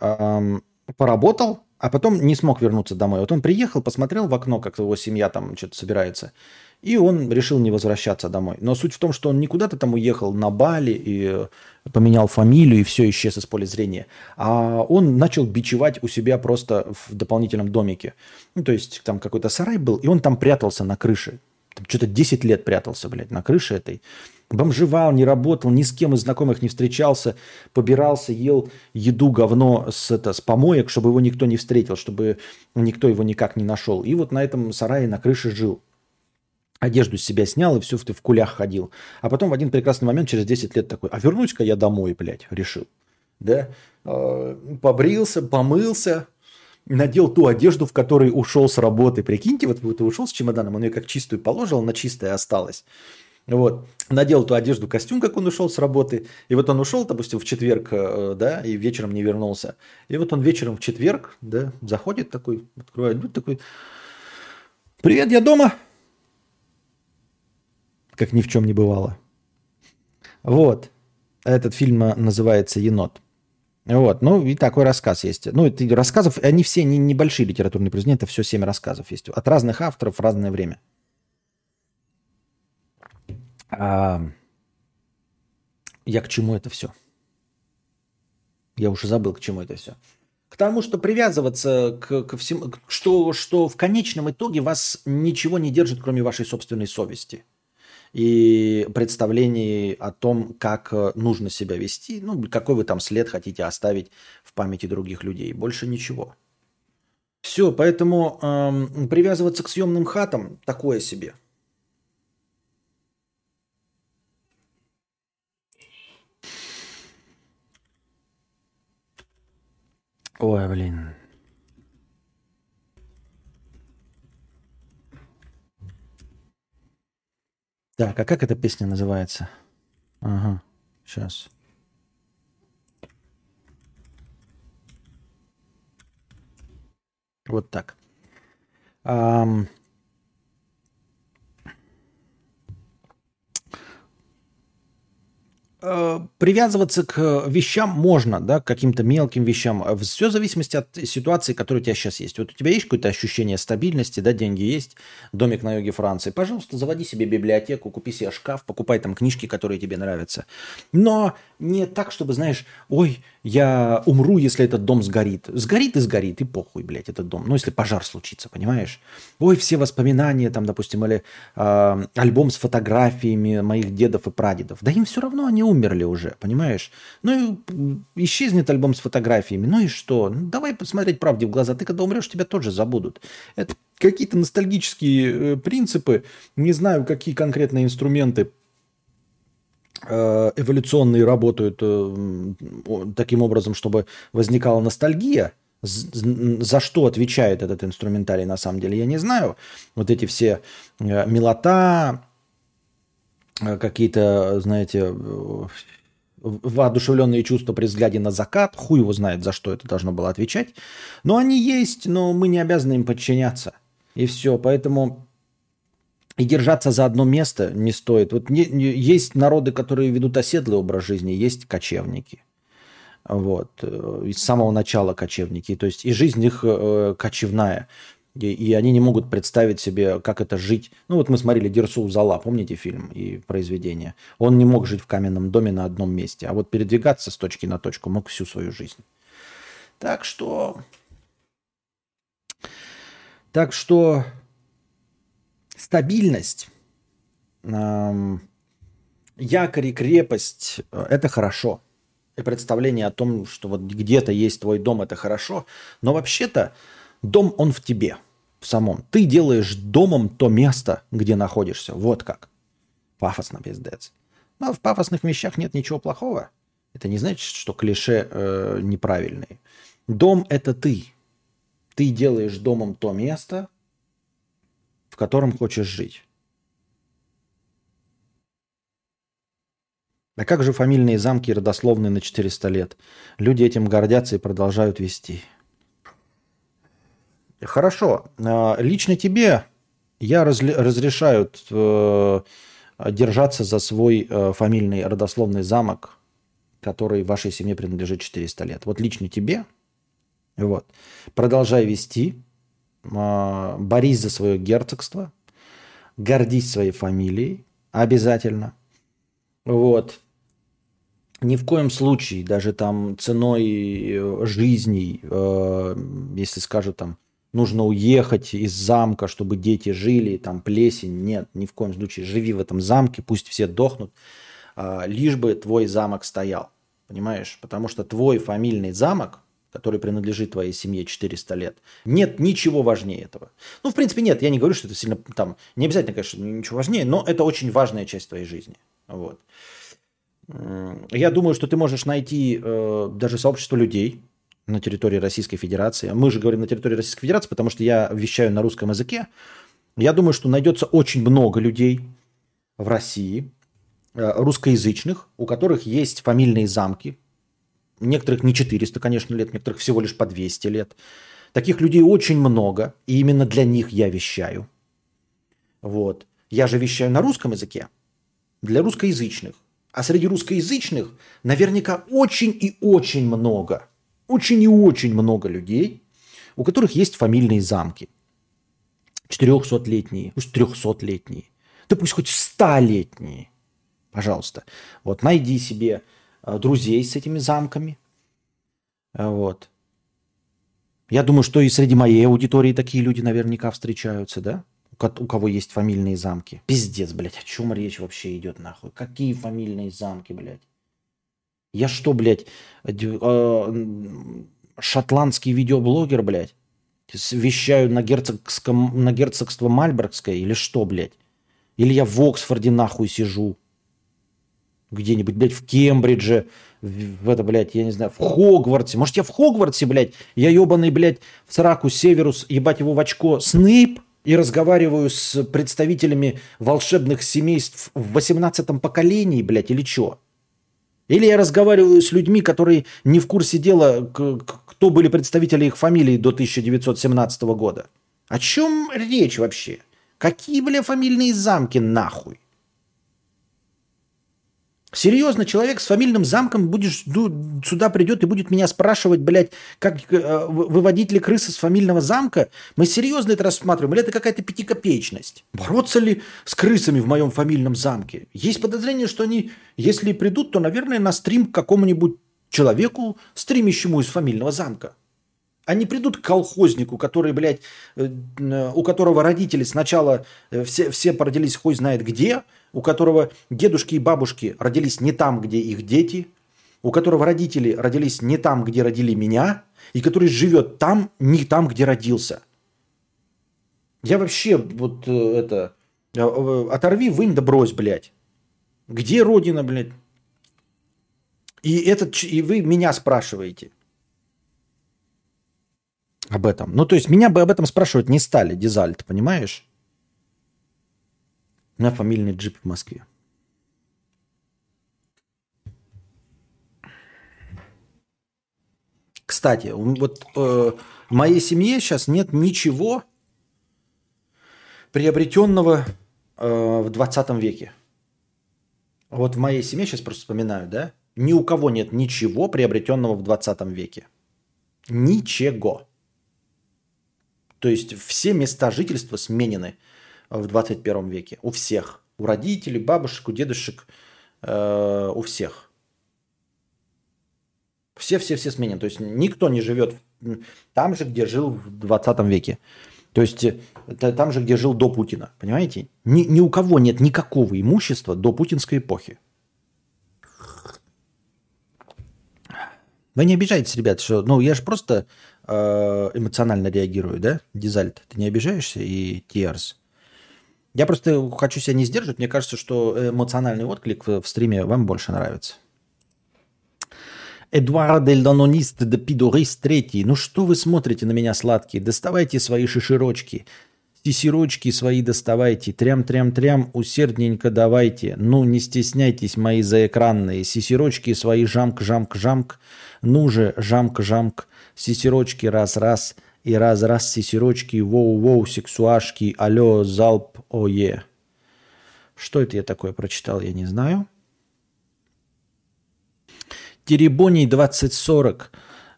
эм, поработал, а потом не смог вернуться домой. Вот он приехал, посмотрел в окно, как его семья там что-то собирается, и он решил не возвращаться домой. Но суть в том, что он не куда-то там уехал на Бали и поменял фамилию, и все исчез из поля зрения. А он начал бичевать у себя просто в дополнительном домике. Ну, то есть там какой-то сарай был, и он там прятался на крыше. Что-то 10 лет прятался, блядь, на крыше этой. Бомжевал, не работал, ни с кем из знакомых не встречался, побирался, ел еду, говно с, это, с помоек, чтобы его никто не встретил, чтобы никто его никак не нашел. И вот на этом сарае на крыше жил. Одежду с себя снял и все в, в кулях ходил. А потом в один прекрасный момент, через 10 лет такой, а вернусь-ка я домой, блядь, решил. Да? А, побрился, помылся, надел ту одежду, в которой ушел с работы. Прикиньте, вот ты ушел с чемоданом, он ее как чистую положил, она чистая осталась. Вот. Надел ту одежду, костюм, как он ушел с работы. И вот он ушел, допустим, в четверг, э, да, и вечером не вернулся. И вот он вечером в четверг, да, заходит такой, открывает дверь такой, привет, я дома. Как ни в чем не бывало. Вот. Этот фильм называется «Енот». Вот, ну и такой рассказ есть. Ну, это рассказов, они все не, небольшие литературные произведения, это все семь рассказов есть. От разных авторов в разное время. А, я к чему это все? Я уже забыл, к чему это все. К тому, что привязываться к, к всему, что, что в конечном итоге вас ничего не держит, кроме вашей собственной совести и представлений о том, как э, нужно себя вести, ну, какой вы там след хотите оставить в памяти других людей. Больше ничего. Все, поэтому эм, привязываться к съемным хатам такое себе. Ой, блин. Так, а как эта песня называется? Ага, сейчас. Вот так. Um, привязываться к вещам можно, да, к каким-то мелким вещам. Все в зависимости от ситуации, которая у тебя сейчас есть. Вот у тебя есть какое-то ощущение стабильности, да, деньги есть, домик на юге Франции. Пожалуйста, заводи себе библиотеку, купи себе шкаф, покупай там книжки, которые тебе нравятся. Но не так, чтобы, знаешь, ой, я умру, если этот дом сгорит. Сгорит и сгорит, и похуй, блядь, этот дом. Ну, если пожар случится, понимаешь? Ой, все воспоминания, там, допустим, или э, альбом с фотографиями моих дедов и прадедов. Да им все равно они умерли уже, понимаешь? Ну, и исчезнет альбом с фотографиями. Ну и что? Ну, давай посмотреть правде в глаза. Ты когда умрешь, тебя тоже забудут. Это какие-то ностальгические э, принципы. Не знаю, какие конкретные инструменты эволюционные работают э, таким образом, чтобы возникала ностальгия. За что отвечает этот инструментарий на самом деле, я не знаю. Вот эти все э, милота, какие-то, знаете, воодушевленные чувства при взгляде на закат, хуй его знает, за что это должно было отвечать. Но они есть, но мы не обязаны им подчиняться. И все, поэтому и держаться за одно место не стоит. Вот не, не, есть народы, которые ведут оседлый образ жизни, есть кочевники. Вот. Э, с самого начала кочевники. То есть и жизнь их э, кочевная. И, и они не могут представить себе, как это жить. Ну вот мы смотрели Дерсу Зала, помните фильм и произведение? Он не мог жить в каменном доме на одном месте, а вот передвигаться с точки на точку мог всю свою жизнь. Так что... Так что стабильность, якорь и крепость – это хорошо. И представление о том, что вот где-то есть твой дом – это хорошо. Но вообще-то дом, он в тебе, в самом. Ты делаешь домом то место, где находишься. Вот как. Пафосно, пиздец. Но в пафосных вещах нет ничего плохого. Это не значит, что клише э, неправильные. Дом – это ты. Ты делаешь домом то место, в котором хочешь жить. А как же фамильные замки родословные на 400 лет? Люди этим гордятся и продолжают вести. Хорошо. А, лично тебе я разрешаю э, держаться за свой э, фамильный родословный замок, который вашей семье принадлежит 400 лет. Вот лично тебе. Вот. Продолжай вести. А, борись за свое герцогство, гордись своей фамилией обязательно. Вот. Ни в коем случае, даже там ценой э, жизней, э, если скажут там, нужно уехать из замка, чтобы дети жили, там плесень, нет, ни в коем случае. Живи в этом замке, пусть все дохнут, э, лишь бы твой замок стоял, понимаешь? Потому что твой фамильный замок, который принадлежит твоей семье 400 лет. Нет ничего важнее этого. Ну, в принципе, нет, я не говорю, что это сильно там, не обязательно, конечно, ничего важнее, но это очень важная часть твоей жизни. Вот. Я думаю, что ты можешь найти э, даже сообщество людей на территории Российской Федерации. Мы же говорим на территории Российской Федерации, потому что я вещаю на русском языке. Я думаю, что найдется очень много людей в России, э, русскоязычных, у которых есть фамильные замки, Некоторых не 400, конечно, лет, некоторых всего лишь по 200 лет. Таких людей очень много, и именно для них я вещаю. Вот. Я же вещаю на русском языке, для русскоязычных. А среди русскоязычных наверняка очень и очень много, очень и очень много людей, у которых есть фамильные замки. 400-летние, пусть 300-летние, да пусть хоть 100-летние. Пожалуйста. Вот найди себе друзей с этими замками. Э, вот. Я думаю, что и среди моей аудитории такие люди наверняка встречаются, да? У кого есть фамильные замки. Пиздец, блядь, о чем речь вообще идет нахуй? Какие фамильные замки, блядь? Я что, блядь, э, шотландский видеоблогер, блядь? Вещаю на, герцогском, на герцогство Мальбергское или что, блядь? Или я в Оксфорде нахуй сижу? Где-нибудь, блядь, в Кембридже, в это, блядь, я не знаю, в Хогвартсе. Может, я в Хогвартсе, блядь, я ебаный, блядь, в сраку Северус, ебать его в очко, Снейп, и разговариваю с представителями волшебных семейств в 18-м поколении, блядь, или что? Или я разговариваю с людьми, которые не в курсе дела, кто были представители их фамилии до 1917 года. О чем речь вообще? Какие, бля, фамильные замки нахуй? Серьезно, человек с фамильным замком будешь, сюда придет и будет меня спрашивать, блядь, как э, выводить ли крысы с фамильного замка? Мы серьезно это рассматриваем? Или это какая-то пятикопеечность? Бороться ли с крысами в моем фамильном замке? Есть подозрение, что они, если придут, то, наверное, на стрим к какому-нибудь человеку, стримящему из фамильного замка. Они придут к колхознику, который, блядь, э, у которого родители сначала э, все, все породились хуй знает где, у которого дедушки и бабушки родились не там, где их дети, у которого родители родились не там, где родили меня, и который живет там, не там, где родился. Я вообще вот э, это... Оторви, вынь да брось, блядь. Где родина, блядь? И, этот, и вы меня спрашиваете – об этом. Ну, то есть меня бы об этом спрашивать не стали, Дизальт, понимаешь? Меня фамильный джип в Москве. Кстати, вот э, в моей семье сейчас нет ничего приобретенного э, в 20 веке. Вот в моей семье, сейчас просто вспоминаю, да, ни у кого нет ничего приобретенного в 20 веке. Ничего. То есть все места жительства сменены в 21 веке. У всех. У родителей, бабушек, у дедушек, э, у всех. Все-все-все сменены. То есть никто не живет там же, где жил в 20 веке. То есть э, там же, где жил до Путина. Понимаете? Ни, ни у кого нет никакого имущества до путинской эпохи. Вы не обижайтесь, ребят, что... Ну, я же просто Э, эмоционально реагирую, да, Дизальт? Ты не обижаешься и Тиарс? Я просто хочу себя не сдерживать. Мне кажется, что эмоциональный отклик в, стриме вам больше нравится. Эдуард Эльданонист де Пидорис третий. Ну что вы смотрите на меня, сладкие? Доставайте свои шиширочки. Сисирочки свои доставайте. Трям-трям-трям, усердненько давайте. Ну, не стесняйтесь, мои заэкранные. Сисирочки свои жамк-жамк-жамк. Ну же, жамк-жамк сисирочки раз-раз и раз-раз сисирочки, воу-воу, сексуашки, алло, залп, ое. Что это я такое прочитал, я не знаю. Теребоний 2040,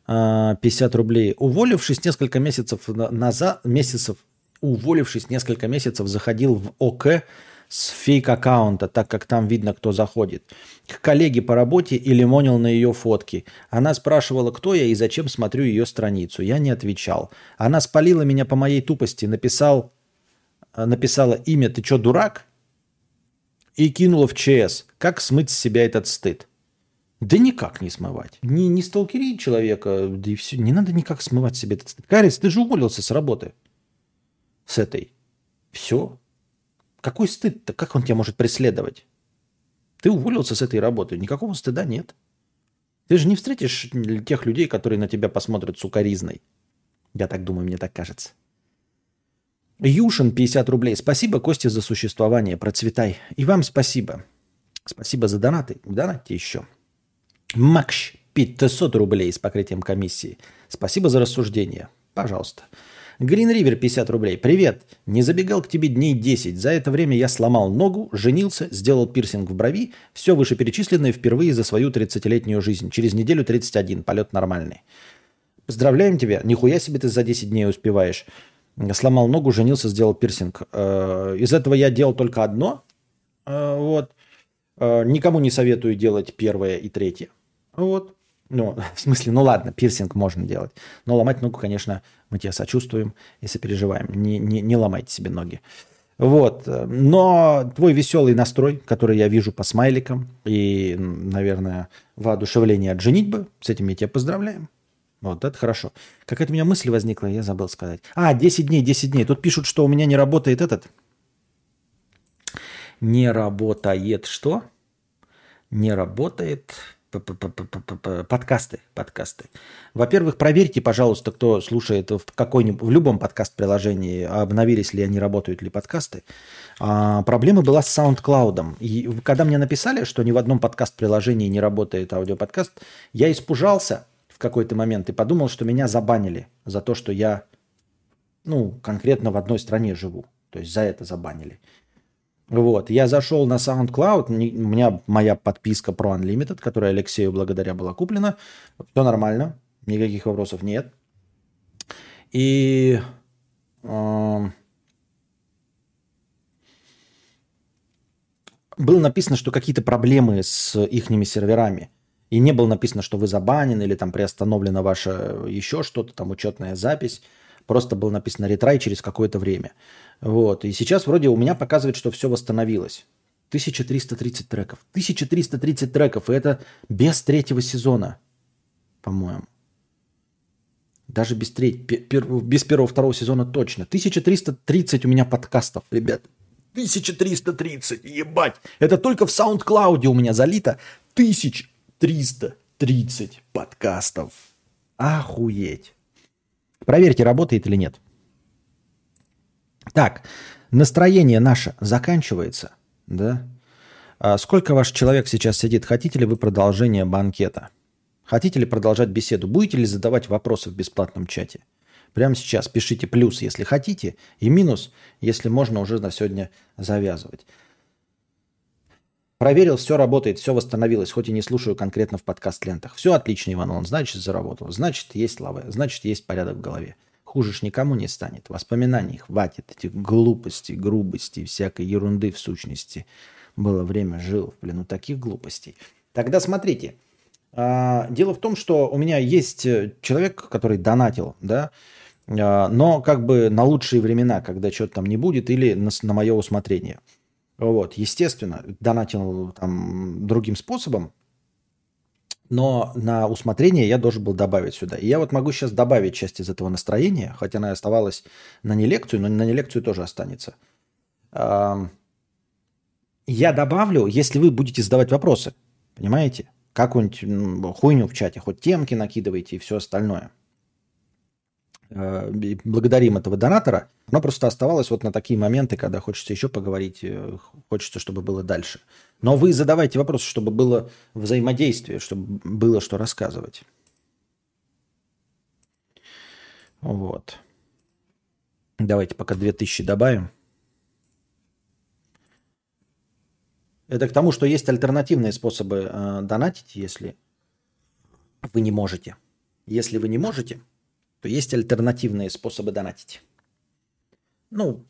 50 а, рублей. Уволившись несколько месяцев назад, месяцев, уволившись несколько месяцев, заходил в ОК с фейк-аккаунта, так как там видно, кто заходит. К коллеге по работе и лимонил на ее фотки. Она спрашивала, кто я и зачем смотрю ее страницу. Я не отвечал. Она спалила меня по моей тупости, написал, написала имя «Ты чё, дурак?» и кинула в ЧС. Как смыть с себя этот стыд? Да никак не смывать. Не, не сталкери человека, да и все. Не надо никак смывать себе этот стыд. Карис, ты же уволился с работы. С этой. Все. Какой стыд-то? Как он тебя может преследовать? Ты уволился с этой работы. Никакого стыда нет. Ты же не встретишь тех людей, которые на тебя посмотрят сукаризной. Я так думаю, мне так кажется. Юшин, 50 рублей. Спасибо, Костя, за существование. Процветай. И вам спасибо. Спасибо за донаты. Донатьте еще. Макш, 500 рублей с покрытием комиссии. Спасибо за рассуждение. Пожалуйста. Green River 50 рублей. Привет. Не забегал к тебе дней 10. За это время я сломал ногу, женился, сделал пирсинг в брови. Все вышеперечисленное впервые за свою 30-летнюю жизнь. Через неделю 31. Полет нормальный. Поздравляем тебя. Нихуя себе ты за 10 дней успеваешь. Сломал ногу, женился, сделал пирсинг. Э, из этого я делал только одно. Э, вот. Э, никому не советую делать первое и третье. Вот. Ну, в смысле, ну ладно, пирсинг можно делать. Но ломать ногу, конечно, мы тебя сочувствуем и сопереживаем. Не, не, не ломайте себе ноги. Вот. Но твой веселый настрой, который я вижу по смайликам и, наверное, воодушевление от женитьбы, с этим я тебя поздравляем. Вот, это хорошо. Какая-то у меня мысль возникла, я забыл сказать. А, 10 дней, 10 дней. Тут пишут, что у меня не работает этот. Не работает что? Не работает Подкасты, подкасты. Во-первых, проверьте, пожалуйста, кто слушает в, какой-нибудь, в любом подкаст-приложении, обновились ли они, работают ли подкасты. А, проблема была с SoundCloud. И когда мне написали, что ни в одном подкаст-приложении не работает аудиоподкаст, я испужался в какой-то момент и подумал, что меня забанили за то, что я, ну, конкретно в одной стране живу. То есть за это забанили. Вот, я зашел на SoundCloud, у меня моя подписка про Unlimited, которая Алексею благодаря была куплена. Все нормально, никаких вопросов нет. И э, было написано, что какие-то проблемы с ихними серверами. И не было написано, что вы забанены или там приостановлена ваша еще что-то, там учетная запись. Просто было написано ретрай через какое-то время. Вот. И сейчас вроде у меня показывает, что все восстановилось. 1330 треков. 1330 треков. И это без третьего сезона, по-моему. Даже без, треть, без первого, второго сезона точно. 1330 у меня подкастов, ребят. 1330, ебать. Это только в SoundCloud у меня залито 1330 подкастов. Охуеть. Проверьте, работает или нет. Так, настроение наше заканчивается, да? А сколько ваш человек сейчас сидит? Хотите ли вы продолжение банкета? Хотите ли продолжать беседу? Будете ли задавать вопросы в бесплатном чате? Прямо сейчас пишите плюс, если хотите, и минус, если можно уже на сегодня завязывать. Проверил, все работает, все восстановилось, хоть и не слушаю конкретно в подкаст-лентах. Все отлично, Иван, он значит заработал, значит есть лавы, значит есть порядок в голове. Хуже ж никому не станет. Воспоминаний хватит, этих глупостей, грубостей, всякой ерунды в сущности. Было время, жил в плену таких глупостей. Тогда смотрите. А, дело в том, что у меня есть э, человек, который донатил, да, а, но как бы на лучшие времена, когда что-то там не будет, или на, на мое усмотрение. Вот, естественно, донатил там другим способом, но на усмотрение я должен был добавить сюда. И я вот могу сейчас добавить часть из этого настроения, хотя она оставалась на не лекцию, но на не лекцию тоже останется. Я добавлю, если вы будете задавать вопросы, понимаете? Какую-нибудь хуйню в чате, хоть темки накидывайте и все остальное. Э, благодарим этого донатора. Оно просто оставалось вот на такие моменты, когда хочется еще поговорить, э, хочется, чтобы было дальше. Но вы задавайте вопросы, чтобы было взаимодействие, чтобы было что рассказывать. Вот. Давайте пока 2000 добавим. Это к тому, что есть альтернативные способы э, донатить, если вы не можете. Если вы не можете, то есть альтернативные способы донатить. Ну,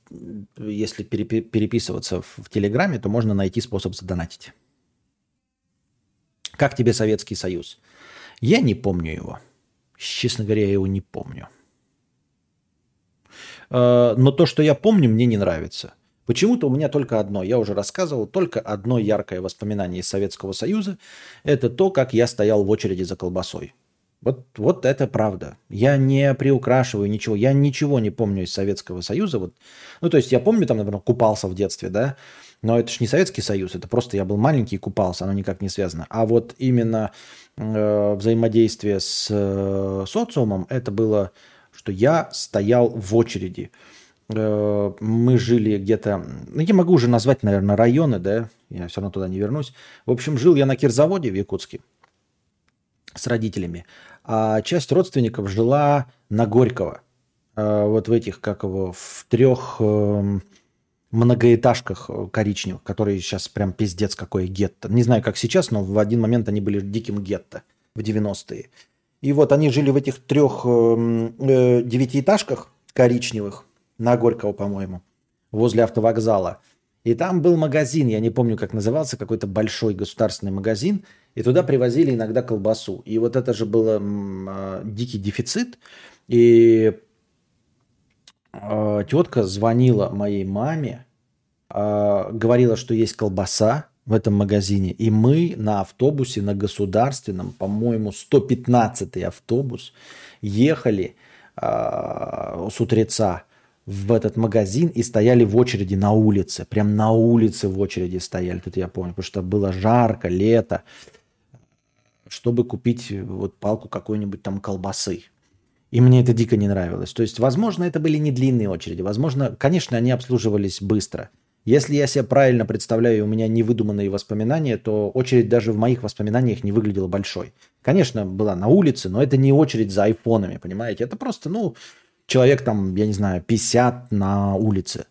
если переписываться в, Телеграме, то можно найти способ задонатить. Как тебе Советский Союз? Я не помню его. Честно говоря, я его не помню. Э, но то, что я помню, мне не нравится. Почему-то у меня только одно, я уже рассказывал, только одно яркое воспоминание из Советского Союза. Это то, как я стоял в очереди за колбасой. Вот, вот это правда. Я не приукрашиваю ничего. Я ничего не помню из Советского Союза. Вот. Ну, то есть я помню, там, например, купался в детстве, да, но это же не Советский Союз, это просто я был маленький и купался, оно никак не связано. А вот именно э, взаимодействие с э, социумом, это было, что я стоял в очереди. Э, мы жили где-то, ну, я могу уже назвать, наверное, районы, да, я все равно туда не вернусь. В общем, жил я на кирзаводе в Якутске с родителями, а часть родственников жила на Горького. А, вот в этих, как его, в трех эм, многоэтажках коричневых, которые сейчас прям пиздец какое гетто. Не знаю, как сейчас, но в один момент они были диким гетто в 90-е. И вот они жили в этих трех эм, э, девятиэтажках коричневых на Горького, по-моему, возле автовокзала. И там был магазин, я не помню, как назывался, какой-то большой государственный магазин – и туда привозили иногда колбасу. И вот это же был э, дикий дефицит. И э, тетка звонила моей маме, э, говорила, что есть колбаса в этом магазине. И мы на автобусе, на государственном, по-моему, 115-й автобус, ехали э, с утреца в этот магазин и стояли в очереди на улице. Прям на улице в очереди стояли. Тут я помню, потому что было жарко, лето чтобы купить вот палку какой-нибудь там колбасы. И мне это дико не нравилось. То есть, возможно, это были не длинные очереди. Возможно, конечно, они обслуживались быстро. Если я себе правильно представляю, у меня невыдуманные воспоминания, то очередь даже в моих воспоминаниях не выглядела большой. Конечно, была на улице, но это не очередь за айфонами, понимаете? Это просто, ну, человек там, я не знаю, 50 на улице.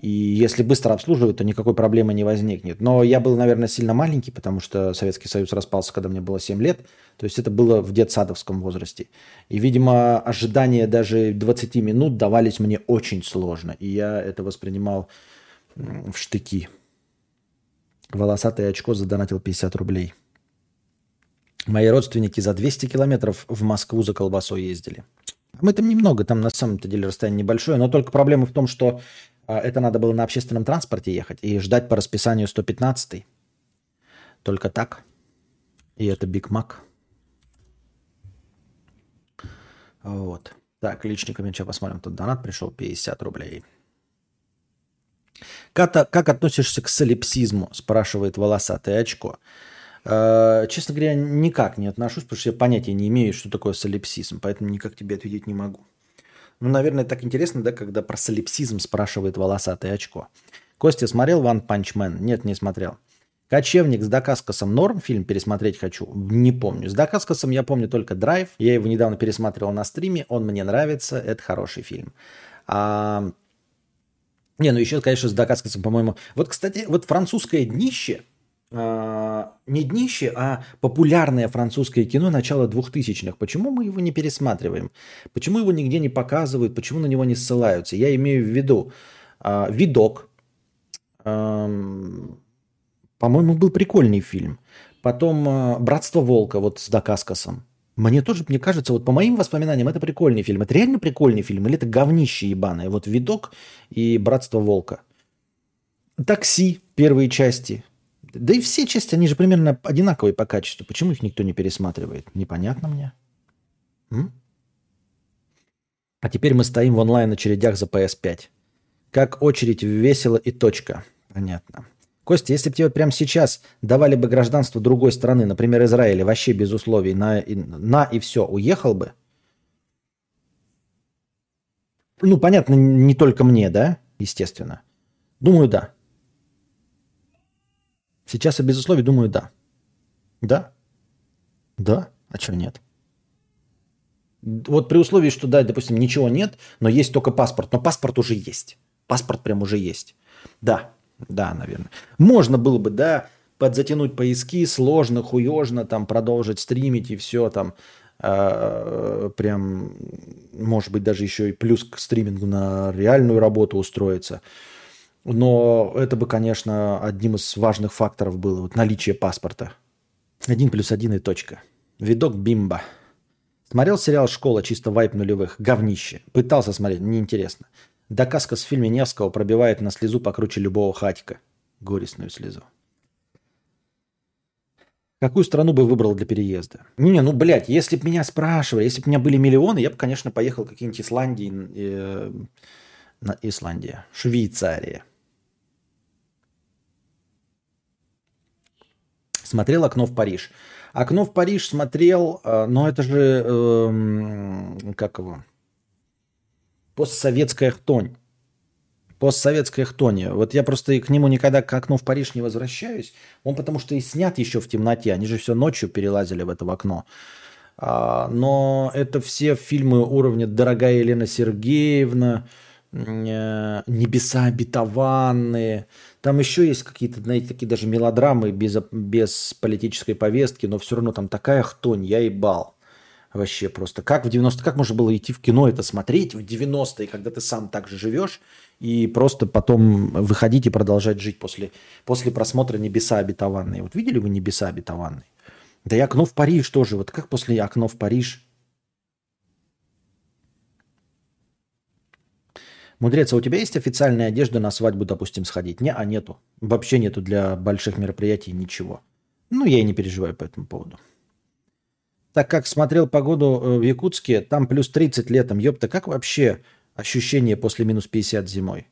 И если быстро обслуживают, то никакой проблемы не возникнет. Но я был, наверное, сильно маленький, потому что Советский Союз распался, когда мне было 7 лет. То есть это было в детсадовском возрасте. И, видимо, ожидания даже 20 минут давались мне очень сложно. И я это воспринимал в штыки. Волосатое очко задонатил 50 рублей. Мои родственники за 200 километров в Москву за колбасой ездили. Мы там немного, там на самом-то деле расстояние небольшое, но только проблема в том, что а, это надо было на общественном транспорте ехать и ждать по расписанию 115. Только так. И это Биг Мак. Вот. Так, личниками сейчас посмотрим. Тут донат пришел 50 рублей. Как, как относишься к солипсизму? Спрашивает волосатое очко. Э, честно говоря, никак не отношусь, потому что я понятия не имею, что такое солипсизм, поэтому никак тебе ответить не могу. Ну, наверное, так интересно, да, когда про солипсизм спрашивает волосатое очко. Костя смотрел Punch Man? Нет, не смотрел. Кочевник с Дакаскосом норм фильм пересмотреть хочу? Не помню. С Дакаскосом я помню только Драйв. Я его недавно пересматривал на стриме. Он мне нравится. Это хороший фильм. А... Не, ну еще, конечно, с Дакаскосом, по-моему. Вот, кстати, вот французское днище, не днище, а популярное французское кино начала 2000-х. Почему мы его не пересматриваем? Почему его нигде не показывают? Почему на него не ссылаются? Я имею в виду а, «Видок». А, по-моему, был прикольный фильм. Потом а, «Братство волка» вот с Дакаскосом. Мне тоже, мне кажется, вот по моим воспоминаниям, это прикольный фильм. Это реально прикольный фильм или это говнище ебаное? Вот «Видок» и «Братство волка». «Такси» первые части – да и все части, они же примерно одинаковые по качеству. Почему их никто не пересматривает? Непонятно мне. М? А теперь мы стоим в онлайн очередях за PS5. Как очередь весело и точка. Понятно. Костя, если бы тебе прямо сейчас давали бы гражданство другой страны, например, Израиля, вообще без условий, на, на и все, уехал бы? Ну, понятно, не только мне, да? Естественно. Думаю, да. Сейчас я без условий думаю, да. Да? Да? А что нет? Вот при условии, что, да, допустим, ничего нет, но есть только паспорт. Но паспорт уже есть. Паспорт прям уже есть. Да, да, наверное. Можно было бы, да, подзатянуть поиски, сложно, хуежно, там, продолжить стримить и все там. Э, прям, может быть, даже еще и плюс к стримингу на реальную работу устроиться. Но это бы, конечно, одним из важных факторов было вот наличие паспорта. Один плюс один и точка. Видок бимба. Смотрел сериал «Школа», чисто вайп нулевых. Говнище. Пытался смотреть, неинтересно. Доказка с фильме Невского пробивает на слезу покруче любого хатика. Горестную слезу. Какую страну бы выбрал для переезда? Не, ну, блядь, если бы меня спрашивали, если бы у меня были миллионы, я бы, конечно, поехал в какие-нибудь Исландии, э, на Исландия, Швейцария. Смотрел «Окно в Париж». «Окно в Париж» смотрел, э, но это же, э, как его, постсоветская хтонь. Постсоветская хтонь. Вот я просто к нему никогда к «Окну в Париж» не возвращаюсь. Он потому что и снят еще в темноте. Они же все ночью перелазили в это в окно. А, но это все фильмы уровня «Дорогая Елена Сергеевна», Э, небеса обетованные. Там еще есть какие-то, знаете, такие даже мелодрамы без, без политической повестки, но все равно там такая хтонь, я ебал. Вообще просто. Как в 90 как можно было идти в кино это смотреть в 90-е, когда ты сам так же живешь, и просто потом выходить и продолжать жить после, после просмотра «Небеса обетованные». Вот видели вы «Небеса обетованные»? Да и «Окно в Париж» тоже. Вот как после «Окно в Париж» Мудрец, а у тебя есть официальная одежда на свадьбу, допустим, сходить? Не, а нету. Вообще нету для больших мероприятий ничего. Ну, я и не переживаю по этому поводу. Так как смотрел погоду э, в Якутске, там плюс 30 летом. Ёпта, как вообще ощущение после минус 50 зимой?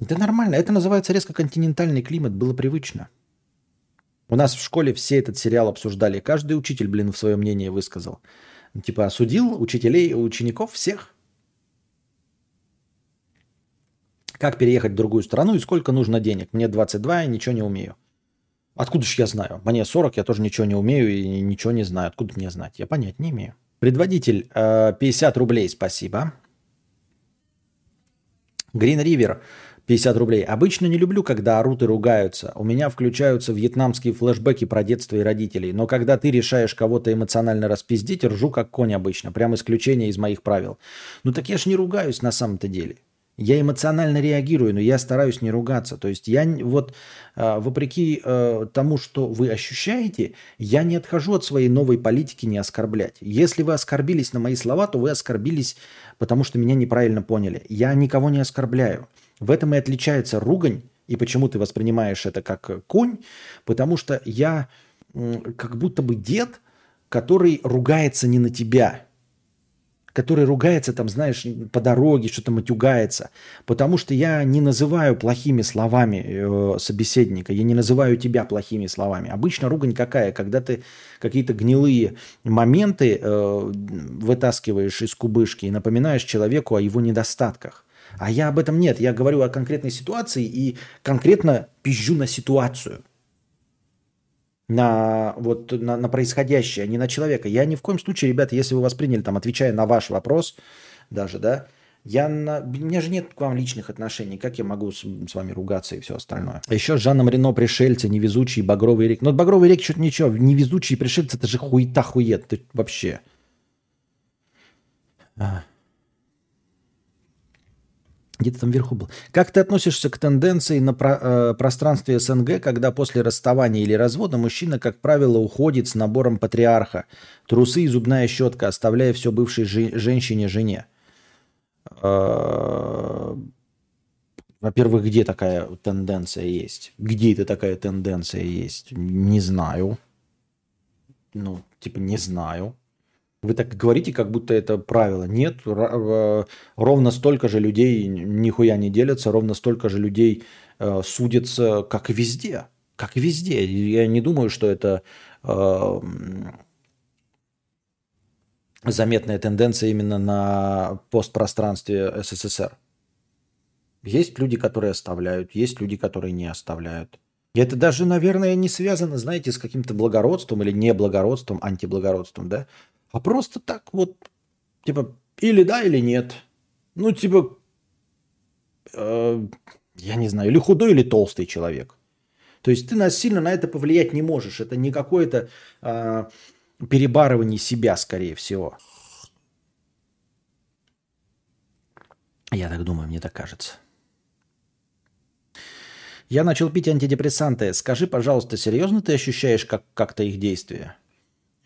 Это нормально. Это называется резко континентальный климат. Было привычно. У нас в школе все этот сериал обсуждали. Каждый учитель, блин, в свое мнение высказал. Типа осудил учителей, учеников всех. Как переехать в другую страну и сколько нужно денег? Мне 22, я ничего не умею. Откуда же я знаю? Мне 40, я тоже ничего не умею и ничего не знаю. Откуда мне знать? Я понять не имею. Предводитель, 50 э, рублей, спасибо. Green River, 50 рублей. Обычно не люблю, когда орут и ругаются. У меня включаются вьетнамские флешбеки про детство и родителей. Но когда ты решаешь кого-то эмоционально распиздить, ржу как конь обычно. Прям исключение из моих правил. Ну так я ж не ругаюсь на самом-то деле. Я эмоционально реагирую, но я стараюсь не ругаться. То есть я вот, а, вопреки э, тому, что вы ощущаете, я не отхожу от своей новой политики не оскорблять. Если вы оскорбились на мои слова, то вы оскорбились, потому что меня неправильно поняли. Я никого не оскорбляю. В этом и отличается ругань, и почему ты воспринимаешь это как конь, потому что я как будто бы дед, который ругается не на тебя – который ругается там, знаешь, по дороге, что-то матюгается. Потому что я не называю плохими словами э, собеседника, я не называю тебя плохими словами. Обычно ругань какая? Когда ты какие-то гнилые моменты э, вытаскиваешь из кубышки и напоминаешь человеку о его недостатках. А я об этом нет. Я говорю о конкретной ситуации и конкретно пизжу на ситуацию – на, вот, на, на происходящее, а не на человека. Я ни в коем случае, ребята, если вы восприняли, там, отвечая на ваш вопрос даже, да, я на... У меня же нет к вам личных отношений. Как я могу с, с вами ругаться и все остальное? А еще с Жаном Рено пришельцы, невезучие, багровые реки. Ну, багровые реки что-то ничего. Невезучие пришельцы, это же хуета хует. Ты вообще. А. Где-то там вверху был. Как ты относишься к тенденции на про, э, пространстве СНГ, когда после расставания или развода мужчина, как правило, уходит с набором патриарха, трусы и зубная щетка, оставляя все бывшей жи- женщине-жене? Э, во-первых, где такая тенденция есть? Где это такая тенденция есть? Не знаю. Ну, типа, не знаю. Вы так говорите, как будто это правило. Нет, э, ровно столько же людей нихуя не делятся, ровно столько же людей э, судятся, как и везде. Как и везде. Я не думаю, что это э, заметная тенденция именно на постпространстве СССР. Есть люди, которые оставляют, есть люди, которые не оставляют. И это даже, наверное, не связано, знаете, с каким-то благородством или неблагородством, антиблагородством, да? А просто так вот, типа, или да, или нет. Ну, типа, э, я не знаю, или худой, или толстый человек. То есть ты нас сильно на это повлиять не можешь. Это не какое-то э, перебарывание себя, скорее всего. Я так думаю, мне так кажется. Я начал пить антидепрессанты. Скажи, пожалуйста, серьезно ты ощущаешь как- как-то их действие?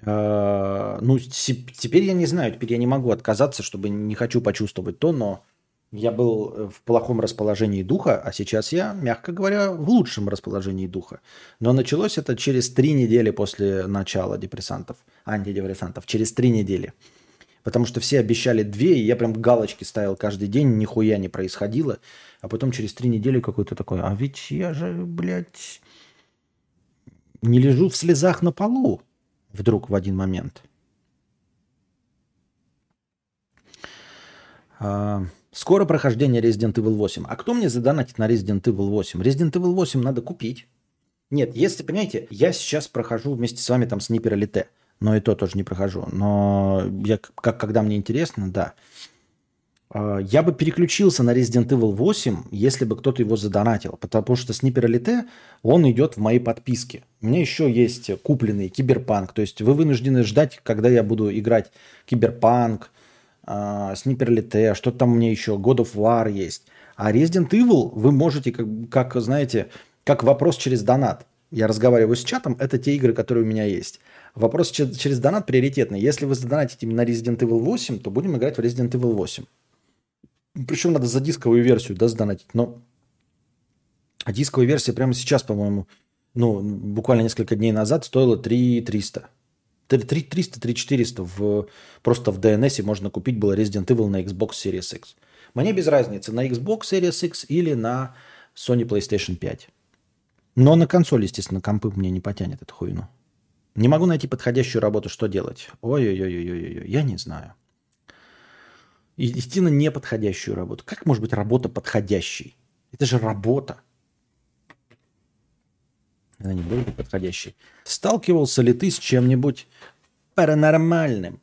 А, ну, теперь я не знаю, теперь я не могу отказаться, чтобы не хочу почувствовать то, но я был э, в плохом расположении духа, а сейчас я, мягко говоря, в лучшем расположении духа. Но началось это через три недели после начала депрессантов, антидепрессантов, через три недели. Потому что все обещали две, и я прям галочки ставил каждый день, нихуя не происходило. А потом через три недели какой-то такой, а ведь я же, блядь, не лежу в слезах на полу вдруг в один момент. А, скоро прохождение Resident Evil 8. А кто мне задонатит на Resident Evil 8? Resident Evil 8 надо купить. Нет, если, понимаете, я сейчас прохожу вместе с вами там Снипер или Т. Но и то тоже не прохожу. Но я, как, когда мне интересно, да. А, я бы переключился на Resident Evil 8, если бы кто-то его задонатил, потому что Sniper Elite, он идет в моей подписке. У меня еще есть купленный Киберпанк, то есть вы вынуждены ждать, когда я буду играть Киберпанк, Sniper Elite, что там у меня еще, God of War есть. А Resident Evil вы можете, как, как знаете, как вопрос через донат. Я разговариваю с чатом, это те игры, которые у меня есть. Вопрос через донат приоритетный. Если вы задонатите именно Resident Evil 8, то будем играть в Resident Evil 8. Причем надо за дисковую версию, да, сдонатить. Но дисковая версия прямо сейчас, по-моему, ну, буквально несколько дней назад стоила 3 300. 3 300, 3 400 в, просто в DNS можно купить было Resident Evil на Xbox Series X. Мне без разницы, на Xbox Series X или на Sony PlayStation 5. Но на консоль, естественно, компы мне не потянет эту хуйну. Не могу найти подходящую работу, что делать? Ой-ой-ой-ой-ой, я не знаю идти на неподходящую работу. Как может быть работа подходящей? Это же работа. Она не будет подходящей. Сталкивался ли ты с чем-нибудь паранормальным?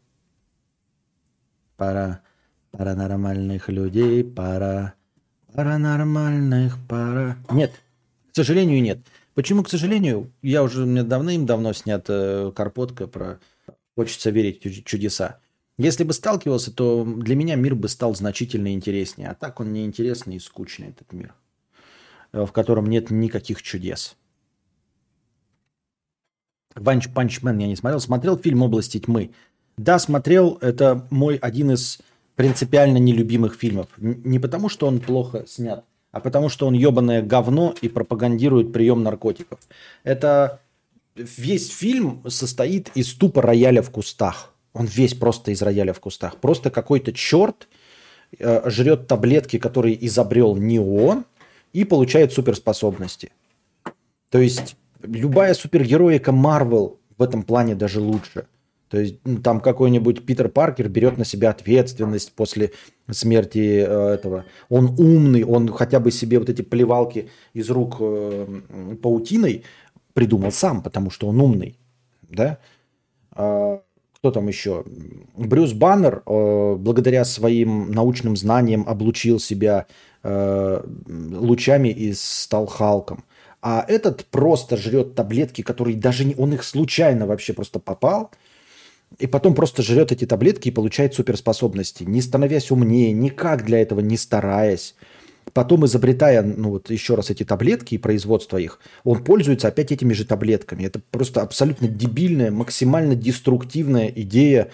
Пара паранормальных людей, пара Паранормальных пара... Нет, к сожалению, нет. Почему, к сожалению? Я уже, меня давным-давно снят э, карпотка про «Хочется верить в чудеса». Если бы сталкивался, то для меня мир бы стал значительно интереснее. А так он неинтересный и скучный, этот мир, э, в котором нет никаких чудес. Банч Панчмен я не смотрел. Смотрел фильм «Области тьмы». Да, смотрел. Это мой один из принципиально нелюбимых фильмов. Не потому, что он плохо снят, а потому, что он ебаное говно и пропагандирует прием наркотиков. Это весь фильм состоит из тупо рояля в кустах. Он весь просто из рояля в кустах. Просто какой-то черт э, жрет таблетки, которые изобрел не он, и получает суперспособности. То есть любая супергероика Марвел в этом плане даже лучше – то есть ну, там какой-нибудь Питер Паркер берет на себя ответственность после смерти э, этого. Он умный, он хотя бы себе вот эти плевалки из рук э, паутиной придумал сам, потому что он умный. Да? Кто там еще? Брюс Баннер э, благодаря своим научным знаниям облучил себя э, лучами и стал Халком. А этот просто жрет таблетки, которые даже не, он их случайно вообще просто попал – и потом просто жрет эти таблетки и получает суперспособности, не становясь умнее, никак для этого не стараясь. Потом, изобретая, ну вот еще раз эти таблетки и производство их, он пользуется опять этими же таблетками. Это просто абсолютно дебильная, максимально деструктивная идея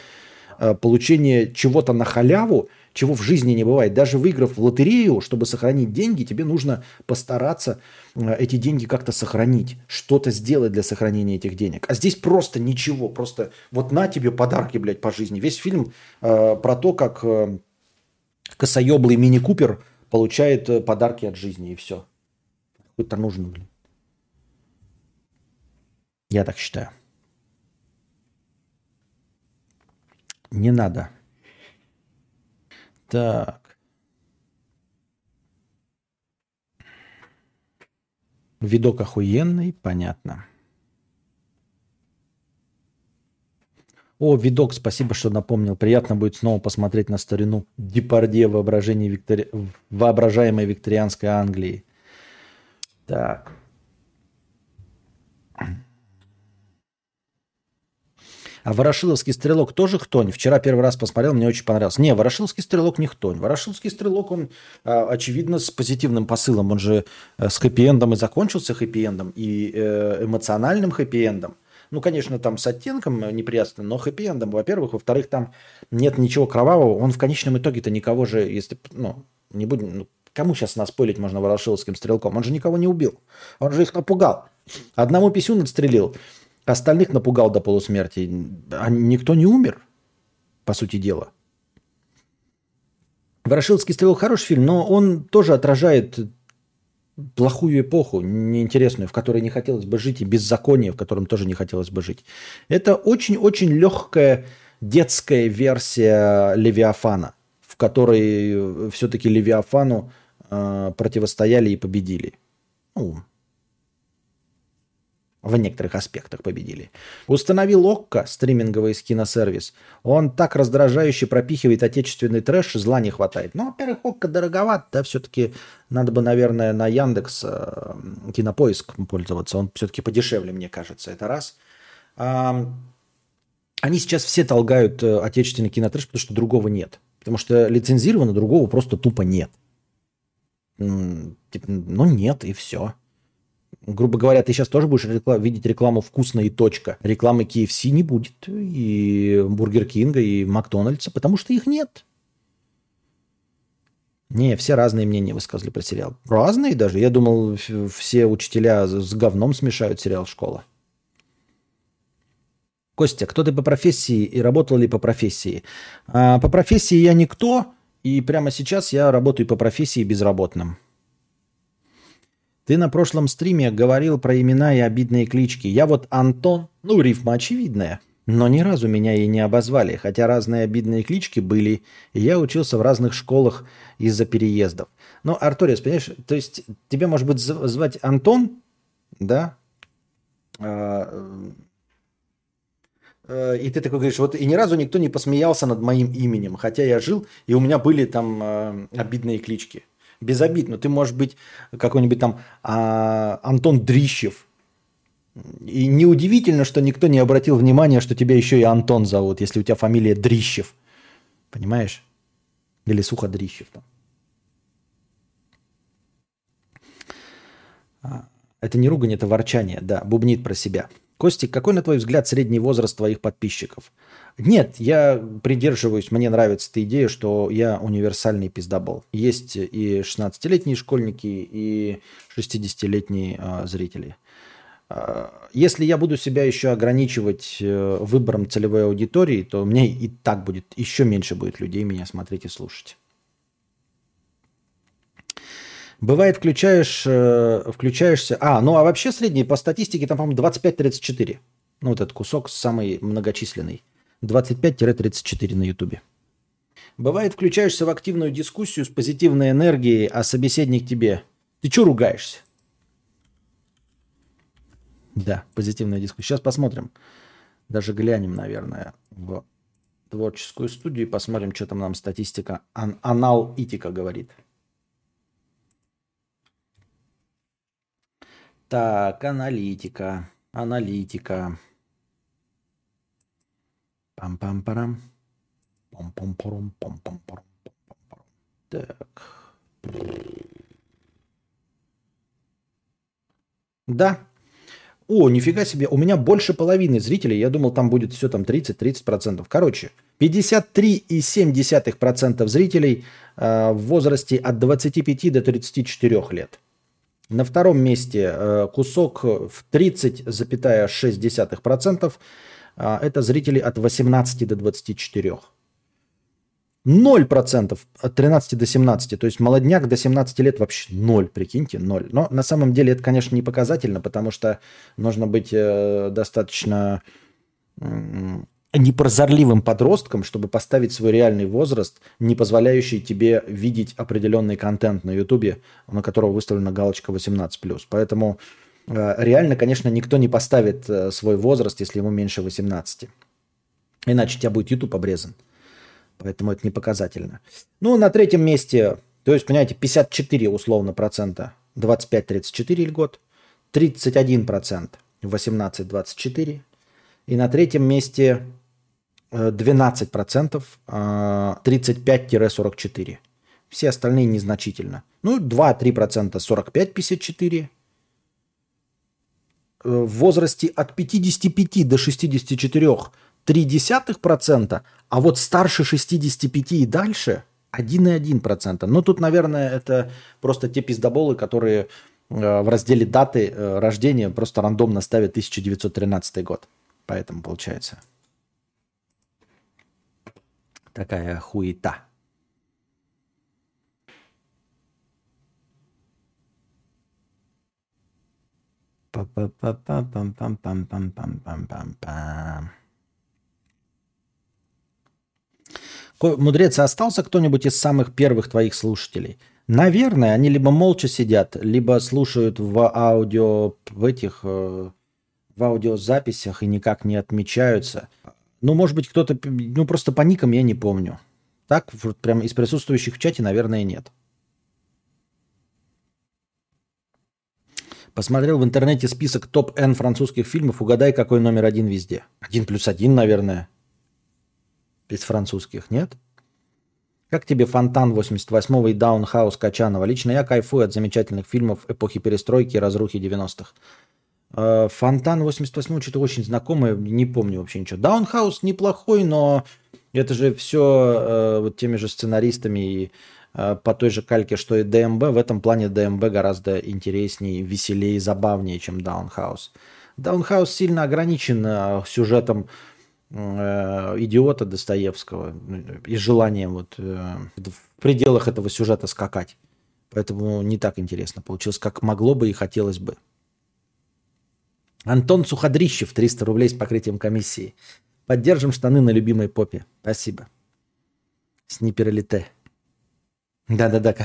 э, получения чего-то на халяву, чего в жизни не бывает. Даже выиграв в лотерею, чтобы сохранить деньги, тебе нужно постараться э, эти деньги как-то сохранить, что-то сделать для сохранения этих денег. А здесь просто ничего, просто вот на тебе подарки, блядь, по жизни. Весь фильм э, про то, как э, косоеблый мини-купер получает э, подарки от жизни, и все. Это нужно, блин. Я так считаю. Не надо. Так. Видок охуенный, понятно. О, видок, спасибо, что напомнил. Приятно будет снова посмотреть на старину Депардье воображение Виктори... воображаемой викторианской Англии. Так. А Ворошиловский стрелок тоже хтонь? Вчера первый раз посмотрел, мне очень понравился. Не, Ворошиловский стрелок не хтонь. Ворошиловский стрелок, он, а, очевидно, с позитивным посылом. Он же э, с хэппи-эндом и закончился хэппи-эндом, и э, эмоциональным хэппи-эндом. Ну, конечно, там с оттенком неприятно, но хэппи-эндом, во-первых. Во-вторых, там нет ничего кровавого. Он в конечном итоге-то никого же, если, ну, не будем, ну, кому сейчас наспойлить можно Ворошиловским стрелком? Он же никого не убил. Он же их напугал. Одному писюн отстрелил. Остальных напугал до полусмерти. А никто не умер, по сути дела. «Ворошиловский стрелок» хороший фильм, но он тоже отражает плохую эпоху, неинтересную, в которой не хотелось бы жить, и беззаконие, в котором тоже не хотелось бы жить. Это очень-очень легкая детская версия Левиафана, в которой все-таки Левиафану э, противостояли и победили. Ну, в некоторых аспектах победили. Установил ОККО, стриминговый киносервис. Он так раздражающе пропихивает отечественный трэш, зла не хватает. Но, во-первых, ОККО дороговат, да, все-таки надо бы, наверное, на Яндекс э, Кинопоиск пользоваться. Он все-таки подешевле, мне кажется, это раз. А, они сейчас все толкают э, отечественный кинотрэш, потому что другого нет. Потому что лицензировано другого просто тупо нет. Типа, ну нет, и все грубо говоря, ты сейчас тоже будешь реклам, видеть рекламу «Вкусно» и «Точка». Рекламы KFC не будет, и Бургер Кинга, и Макдональдса, потому что их нет. Не, все разные мнения высказали про сериал. Разные даже. Я думал, все учителя с говном смешают сериал «Школа». Костя, кто ты по профессии и работал ли по профессии? А, по профессии я никто, и прямо сейчас я работаю по профессии безработным. Ты на прошлом стриме говорил про имена и обидные клички. Я вот Антон, ну, рифма очевидная. Но ни разу меня и не обозвали, хотя разные обидные клички были, и я учился в разных школах из-за переездов. Ну, Арториус, понимаешь, то есть тебя, может быть, звать Антон, да? А, э, и ты такой говоришь, вот и ни разу никто не посмеялся над моим именем, хотя я жил, и у меня были там э, обидные клички. Без обид, но ты можешь быть какой-нибудь там а, Антон Дрищев. И неудивительно, что никто не обратил внимания, что тебя еще и Антон зовут, если у тебя фамилия Дрищев. Понимаешь? Или Суходрищев там. А, это не ругань, это ворчание, да, бубнит про себя. Костик, какой, на твой взгляд, средний возраст твоих подписчиков? Нет, я придерживаюсь, мне нравится эта идея, что я универсальный пиздобол. Есть и 16-летние школьники, и 60-летние э, зрители. Э, если я буду себя еще ограничивать э, выбором целевой аудитории, то мне и так будет, еще меньше будет людей меня смотреть и слушать. Бывает, включаешь, э, включаешься... А, ну а вообще средний по статистике там, по-моему, 25-34. Ну вот этот кусок самый многочисленный. 25-34 на Ютубе. Бывает, включаешься в активную дискуссию с позитивной энергией, а собеседник тебе... Ты что ругаешься? Да, позитивная дискуссия. Сейчас посмотрим. Даже глянем, наверное, в творческую студию и посмотрим, что там нам статистика ан- аналитика говорит. Так, аналитика, аналитика. Пам-пам-парам. Пам-пам-парам, пам-пам-парам, пам-пам-парам. Так. Да. О, нифига себе, у меня больше половины зрителей. Я думал, там будет все там 30-30%. Короче, 53,7% зрителей э, в возрасте от 25 до 34 лет. На втором месте э, кусок в 30,6%. Э, это зрители от 18 до 24. 0% от 13 до 17. То есть молодняк до 17 лет вообще ноль, прикиньте, ноль. Но на самом деле это, конечно, не показательно, потому что нужно быть э, достаточно непрозорливым подростком, чтобы поставить свой реальный возраст, не позволяющий тебе видеть определенный контент на Ютубе, на которого выставлена галочка 18+. Поэтому э, реально, конечно, никто не поставит э, свой возраст, если ему меньше 18. Иначе у тебя будет YouTube обрезан. Поэтому это не показательно. Ну, на третьем месте, то есть, понимаете, 54 условно процента 25-34 год, 31 процент 18-24. И на третьем месте 12%, 35-44. А, Все остальные незначительно. Ну, 2-3% 45-54. Э, в возрасте от 55 до 64 0,3%, а вот старше 65 и дальше 1,1%. Ну, тут, наверное, это просто те пиздоболы, которые э, в разделе даты э, рождения просто рандомно ставят 1913 год. Поэтому получается такая хуета. Мудрец, остался кто-нибудь из самых первых твоих слушателей? Наверное, они либо молча сидят, либо слушают в аудио, в этих, в аудиозаписях и никак не отмечаются. Ну, может быть, кто-то, ну, просто по никам я не помню. Так, вот прям из присутствующих в чате, наверное, нет. Посмотрел в интернете список топ-Н французских фильмов. Угадай, какой номер один везде. Один плюс один, наверное. Из французских, нет? Как тебе «Фонтан» 88-го и «Даунхаус» Качанова? Лично я кайфую от замечательных фильмов эпохи перестройки и разрухи 90-х. Э, Фонтан 88 что-то очень знакомое, не помню вообще ничего. Даунхаус неплохой, но это же все э, вот теми же сценаристами и э, по той же кальке, что и ДМБ. В этом плане ДМБ гораздо интереснее, веселее, забавнее, чем Даунхаус. Даунхаус сильно ограничен сюжетом идиота Достоевского и желанием вот в пределах этого сюжета скакать. Поэтому не так интересно получилось, как могло бы и хотелось бы. Антон Суходрищев, 300 рублей с покрытием комиссии. Поддержим штаны на любимой попе. Спасибо. Сниперлите. Да-да-да.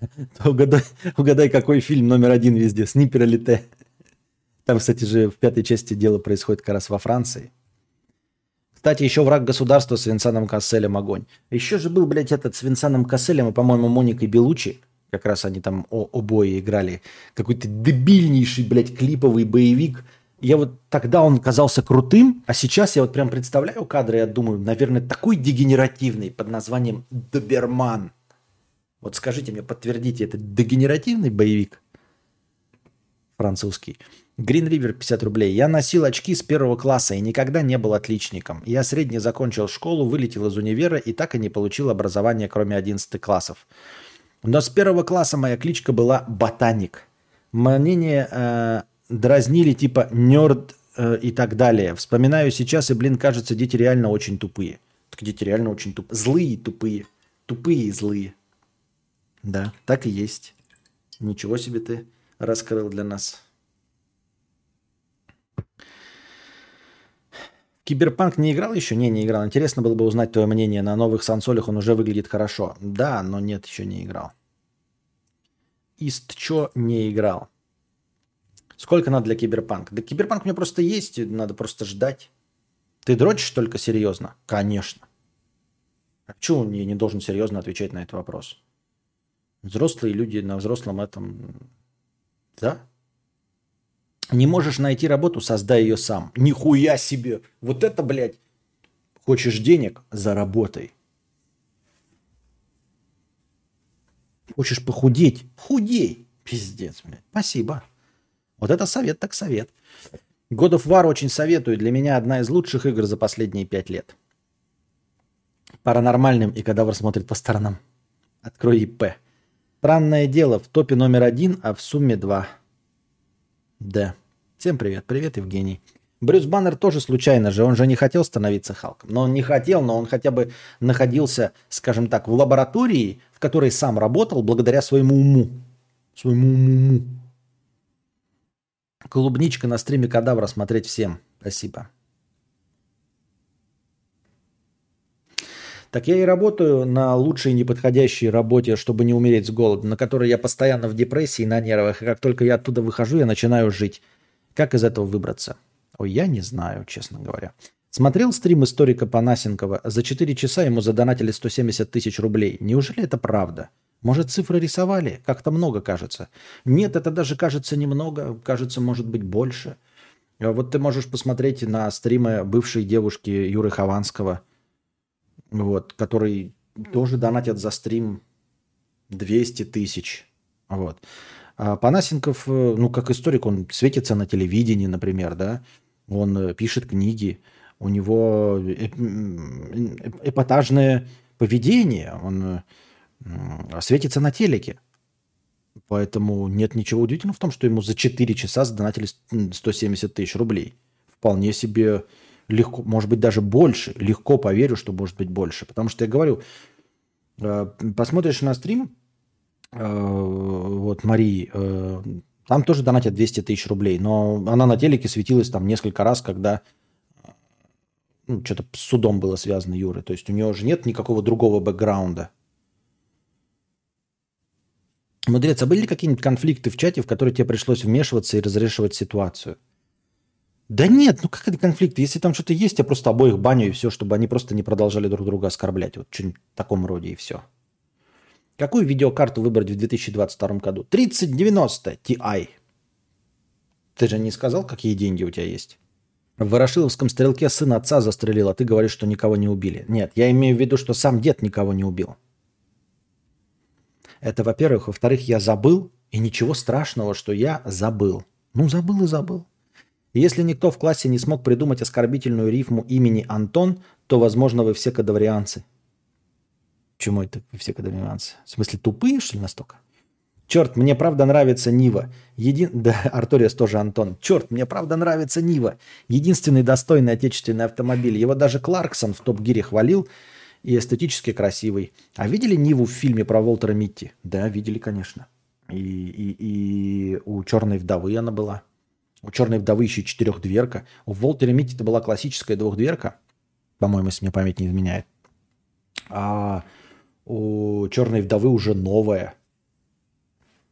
Угадай, угадай, какой фильм номер один везде. Сниперлите. Там, кстати же, в пятой части дело происходит как раз во Франции. Кстати, еще враг государства с Винсаном Касселем огонь. Еще же был, блядь, этот с Винсаном Касселем и, по-моему, Моникой Белучи. Как раз они там о обои играли. Какой-то дебильнейший, блядь, клиповый боевик. Я вот тогда он казался крутым, а сейчас я вот прям представляю кадры, я думаю, наверное, такой дегенеративный под названием Доберман. Вот скажите мне, подтвердите, это дегенеративный боевик французский. Green River 50 рублей. Я носил очки с первого класса и никогда не был отличником. Я средне закончил школу, вылетел из универа и так и не получил образования, кроме 11 классов. Но с первого класса моя кличка была Ботаник. Мнение э, дразнили типа нерд э, и так далее. Вспоминаю сейчас, и, блин, кажется, дети реально очень тупые. Так дети реально очень тупые. Злые тупые. Тупые и злые. Да, так и есть. Ничего себе ты раскрыл для нас. Киберпанк не играл еще? Не, не играл. Интересно было бы узнать твое мнение. На новых сансолях он уже выглядит хорошо. Да, но нет, еще не играл. Ист чё не играл? Сколько надо для киберпанка? Да киберпанк у меня просто есть, надо просто ждать. Ты дрочишь только серьезно? Конечно. А почему я не должен серьезно отвечать на этот вопрос? Взрослые люди на взрослом этом... Да? Не можешь найти работу, создай ее сам. Нихуя себе. Вот это, блядь. Хочешь денег? Заработай. Хочешь похудеть? Худей. Пиздец, блядь. Спасибо. Вот это совет так совет. God of War очень советую. Для меня одна из лучших игр за последние пять лет. Паранормальным и кадавр смотрит по сторонам. Открой ИП. Странное дело, в топе номер один, а в сумме два. Да. Всем привет. Привет, Евгений. Брюс Баннер тоже случайно же, он же не хотел становиться Халком. Но он не хотел, но он хотя бы находился, скажем так, в лаборатории, в которой сам работал благодаря своему уму. Своему уму. Клубничка на стриме Кадавра смотреть всем. Спасибо. Так я и работаю на лучшей неподходящей работе, чтобы не умереть с голода, на которой я постоянно в депрессии, на нервах. И как только я оттуда выхожу, я начинаю жить. Как из этого выбраться? Ой, я не знаю, честно говоря. Смотрел стрим историка Панасенкова. За 4 часа ему задонатили 170 тысяч рублей. Неужели это правда? Может, цифры рисовали? Как-то много кажется. Нет, это даже кажется немного. Кажется, может быть, больше. А вот ты можешь посмотреть на стримы бывшей девушки Юры Хованского – вот, который тоже донатят за стрим 200 тысяч. Вот. А Панасенков, э, ну, как историк, он светится на телевидении, например, да, он э, пишет книги, у него эпатажное поведение, он светится на телеке. Поэтому нет ничего удивительного в том, что ему за 4 часа задонатили 170 тысяч рублей. Вполне себе легко, может быть, даже больше. Легко поверю, что может быть больше. Потому что я говорю, э, посмотришь на стрим, э, вот Марии, э, там тоже донатят 200 тысяч рублей, но она на телеке светилась там несколько раз, когда ну, что-то с судом было связано Юры. То есть у нее же нет никакого другого бэкграунда. Мудрец, а были ли какие-нибудь конфликты в чате, в которые тебе пришлось вмешиваться и разрешивать ситуацию? Да нет, ну как это конфликт? Если там что-то есть, я просто обоих баню и все, чтобы они просто не продолжали друг друга оскорблять. Вот что-нибудь в таком роде и все. Какую видеокарту выбрать в 2022 году? 3090 Ti. Ты же не сказал, какие деньги у тебя есть? В Ворошиловском стрелке сын отца застрелил, а ты говоришь, что никого не убили. Нет, я имею в виду, что сам дед никого не убил. Это, во-первых. Во-вторых, я забыл, и ничего страшного, что я забыл. Ну, забыл и забыл. Если никто в классе не смог придумать оскорбительную рифму имени Антон, то, возможно, вы все кадаврианцы. Почему это вы все кадаврианцы? В смысле, тупые, что ли, настолько? Черт, мне правда нравится Нива. Един... Да, Арториас тоже Антон. Черт, мне правда нравится Нива. Единственный достойный отечественный автомобиль. Его даже Кларксон в Топ-Гире хвалил. И эстетически красивый. А видели Ниву в фильме про Волтера Митти? Да, видели, конечно. И, и, и у Черной вдовы она была. У черной вдовы еще четырехдверка. У Волтера Митти это была классическая двухдверка. По-моему, если мне память не изменяет. А у черной вдовы уже новая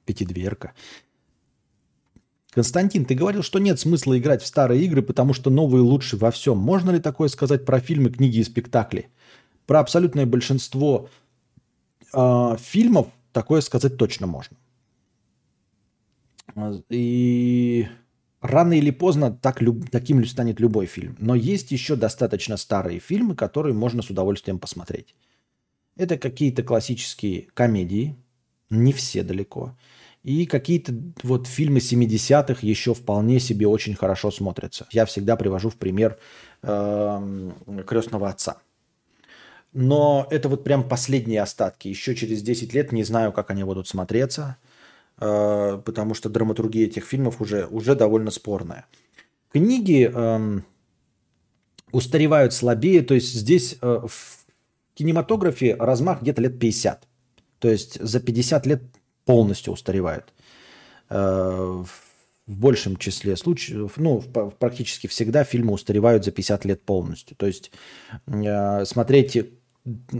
пятидверка. Константин, ты говорил, что нет смысла играть в старые игры, потому что новые лучше во всем. Можно ли такое сказать про фильмы, книги и спектакли? Про абсолютное большинство э, фильмов такое сказать точно можно. И рано или поздно так, таким станет любой фильм. Но есть еще достаточно старые фильмы, которые можно с удовольствием посмотреть. Это какие-то классические комедии, не все далеко. И какие-то вот фильмы 70-х еще вполне себе очень хорошо смотрятся. Я всегда привожу в пример э, крестного отца. Но это вот прям последние остатки. Еще через 10 лет не знаю, как они будут смотреться, потому что драматургия этих фильмов уже, уже довольно спорная. Книги э, устаревают слабее, то есть здесь э, в кинематографе размах где-то лет 50. То есть за 50 лет полностью устаревают. Э, в большем числе случаев, ну, практически всегда фильмы устаревают за 50 лет полностью. То есть э, смотреть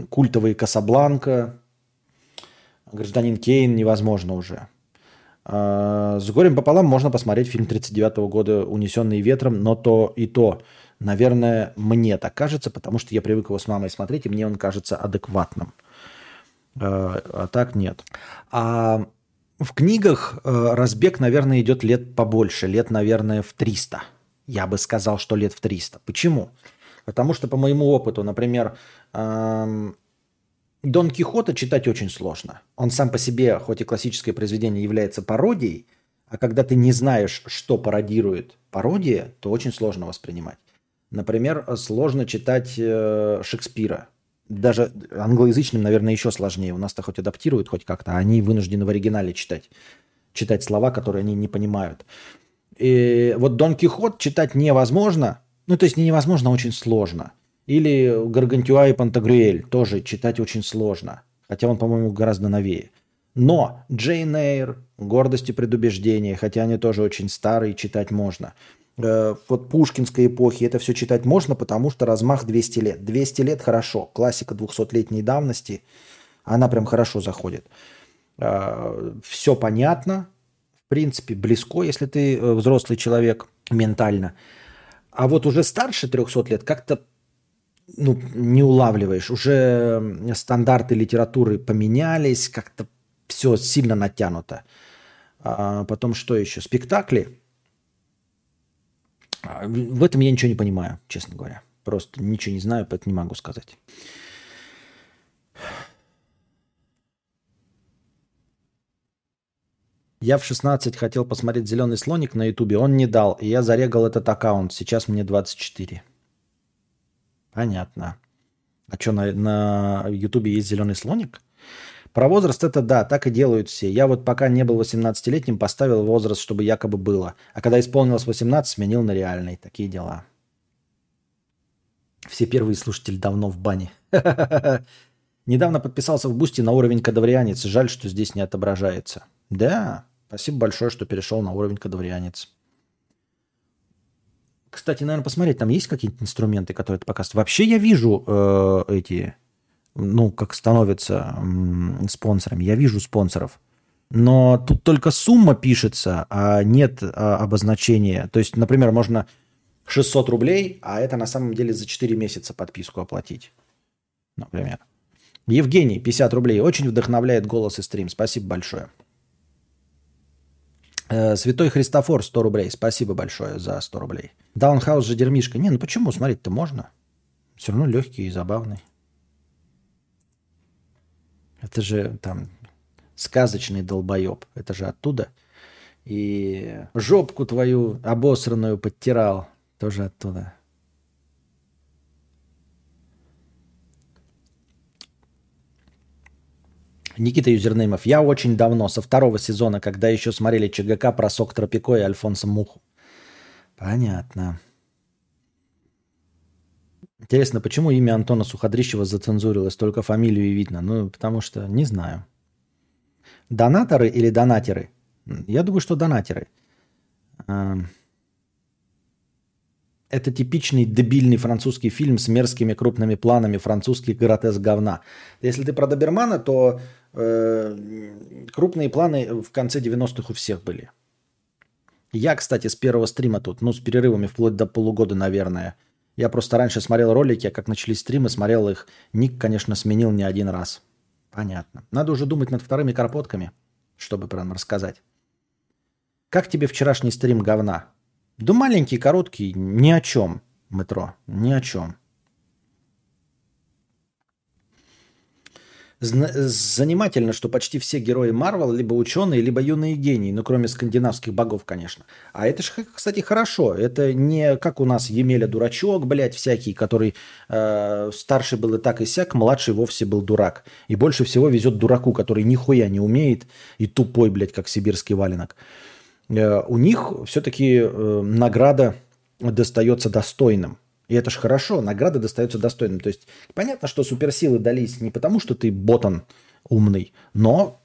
культовые «Касабланка», «Гражданин Кейн» невозможно уже. Э, с горем пополам можно посмотреть фильм 39 года «Унесенный ветром», но то и то, наверное, мне так кажется, потому что я привык его с мамой смотреть, и мне он кажется адекватным. Э, а так нет. А в книгах э, разбег, наверное, идет лет побольше, лет, наверное, в 300. Я бы сказал, что лет в 300. Почему? Потому что по моему опыту, например, Дон Кихота читать очень сложно. Он сам по себе, хоть и классическое произведение, является пародией, а когда ты не знаешь, что пародирует пародия, то очень сложно воспринимать. Например, сложно читать э, Шекспира даже англоязычным, наверное, еще сложнее. У нас-то хоть адаптируют хоть как-то, а они вынуждены в оригинале читать. Читать слова, которые они не понимают. И вот Дон Кихот читать невозможно. Ну, то есть не невозможно, а очень сложно. Или Гаргантюа и Пантагрюэль тоже читать очень сложно. Хотя он, по-моему, гораздо новее. Но Джейн Эйр, Гордость и предубеждение, хотя они тоже очень старые, читать можно – Э, вот пушкинской эпохи, это все читать можно, потому что размах 200 лет. 200 лет хорошо. Классика 200-летней давности, она прям хорошо заходит. Э, все понятно, в принципе, близко, если ты э, взрослый человек ментально. А вот уже старше 300 лет как-то ну, не улавливаешь. Уже стандарты литературы поменялись, как-то все сильно натянуто. А потом что еще? Спектакли а, в этом я ничего не понимаю, честно говоря. Просто ничего не знаю, поэтому не могу сказать. Я в 16 хотел посмотреть «Зеленый слоник» на ютубе, он не дал, и я зарегал этот аккаунт. Сейчас мне 24. Понятно. А что, на, на ютубе есть «Зеленый слоник»? Про возраст это да, так и делают все. Я вот пока не был 18-летним, поставил возраст, чтобы якобы было. А когда исполнилось 18, сменил на реальный. Такие дела. Все первые слушатели давно в бане. Недавно подписался в Boosty на уровень кадаврианец. Жаль, что здесь не отображается. Да, спасибо большое, что перешел на уровень кадаврианец. Кстати, наверное, посмотреть, там есть какие-то инструменты, которые это показывают. Вообще я вижу э, эти ну, как становятся спонсорами. Я вижу спонсоров. Но тут только сумма пишется, а нет а, обозначения. То есть, например, можно 600 рублей, а это на самом деле за 4 месяца подписку оплатить. Например. Евгений, 50 рублей. Очень вдохновляет голос и стрим. Спасибо большое. Э, Святой Христофор, 100 рублей. Спасибо большое за 100 рублей. Даунхаус же дермишка. Не, ну почему? Смотреть-то можно. Все равно легкий и забавный. Это же там сказочный долбоеб. Это же оттуда. И жопку твою обосранную подтирал. Тоже оттуда. Никита Юзернеймов. Я очень давно, со второго сезона, когда еще смотрели ЧГК про Сок Тропико и Альфонса Муху. Понятно. Интересно, почему имя Антона Суходрищева зацензурилось, только фамилию и видно? Ну, потому что не знаю. Донаторы или донатеры? Я думаю, что донатеры. Это типичный дебильный французский фильм с мерзкими крупными планами французских гротеск говна. Если ты про Добермана, то крупные планы в конце 90-х у всех были. Я, кстати, с первого стрима тут, ну, с перерывами вплоть до полугода, наверное, я просто раньше смотрел ролики, а как начались стримы, смотрел их. Ник, конечно, сменил не один раз. Понятно. Надо уже думать над вторыми карпотками, чтобы прям рассказать. Как тебе вчерашний стрим говна? Да маленький, короткий, ни о чем. Метро, ни о чем. Занимательно, что почти все герои Марвел либо ученые, либо юные гении, ну кроме скандинавских богов, конечно. А это же, кстати, хорошо. Это не как у нас Емеля дурачок, блядь, всякий, который э, старший был и так и сяк, младший вовсе был дурак. И больше всего везет дураку, который нихуя не умеет и тупой, блядь, как сибирский валенок. Э, у них все-таки э, награда достается достойным. И это же хорошо, награда достается достойным. То есть понятно, что суперсилы дались не потому, что ты ботан умный, но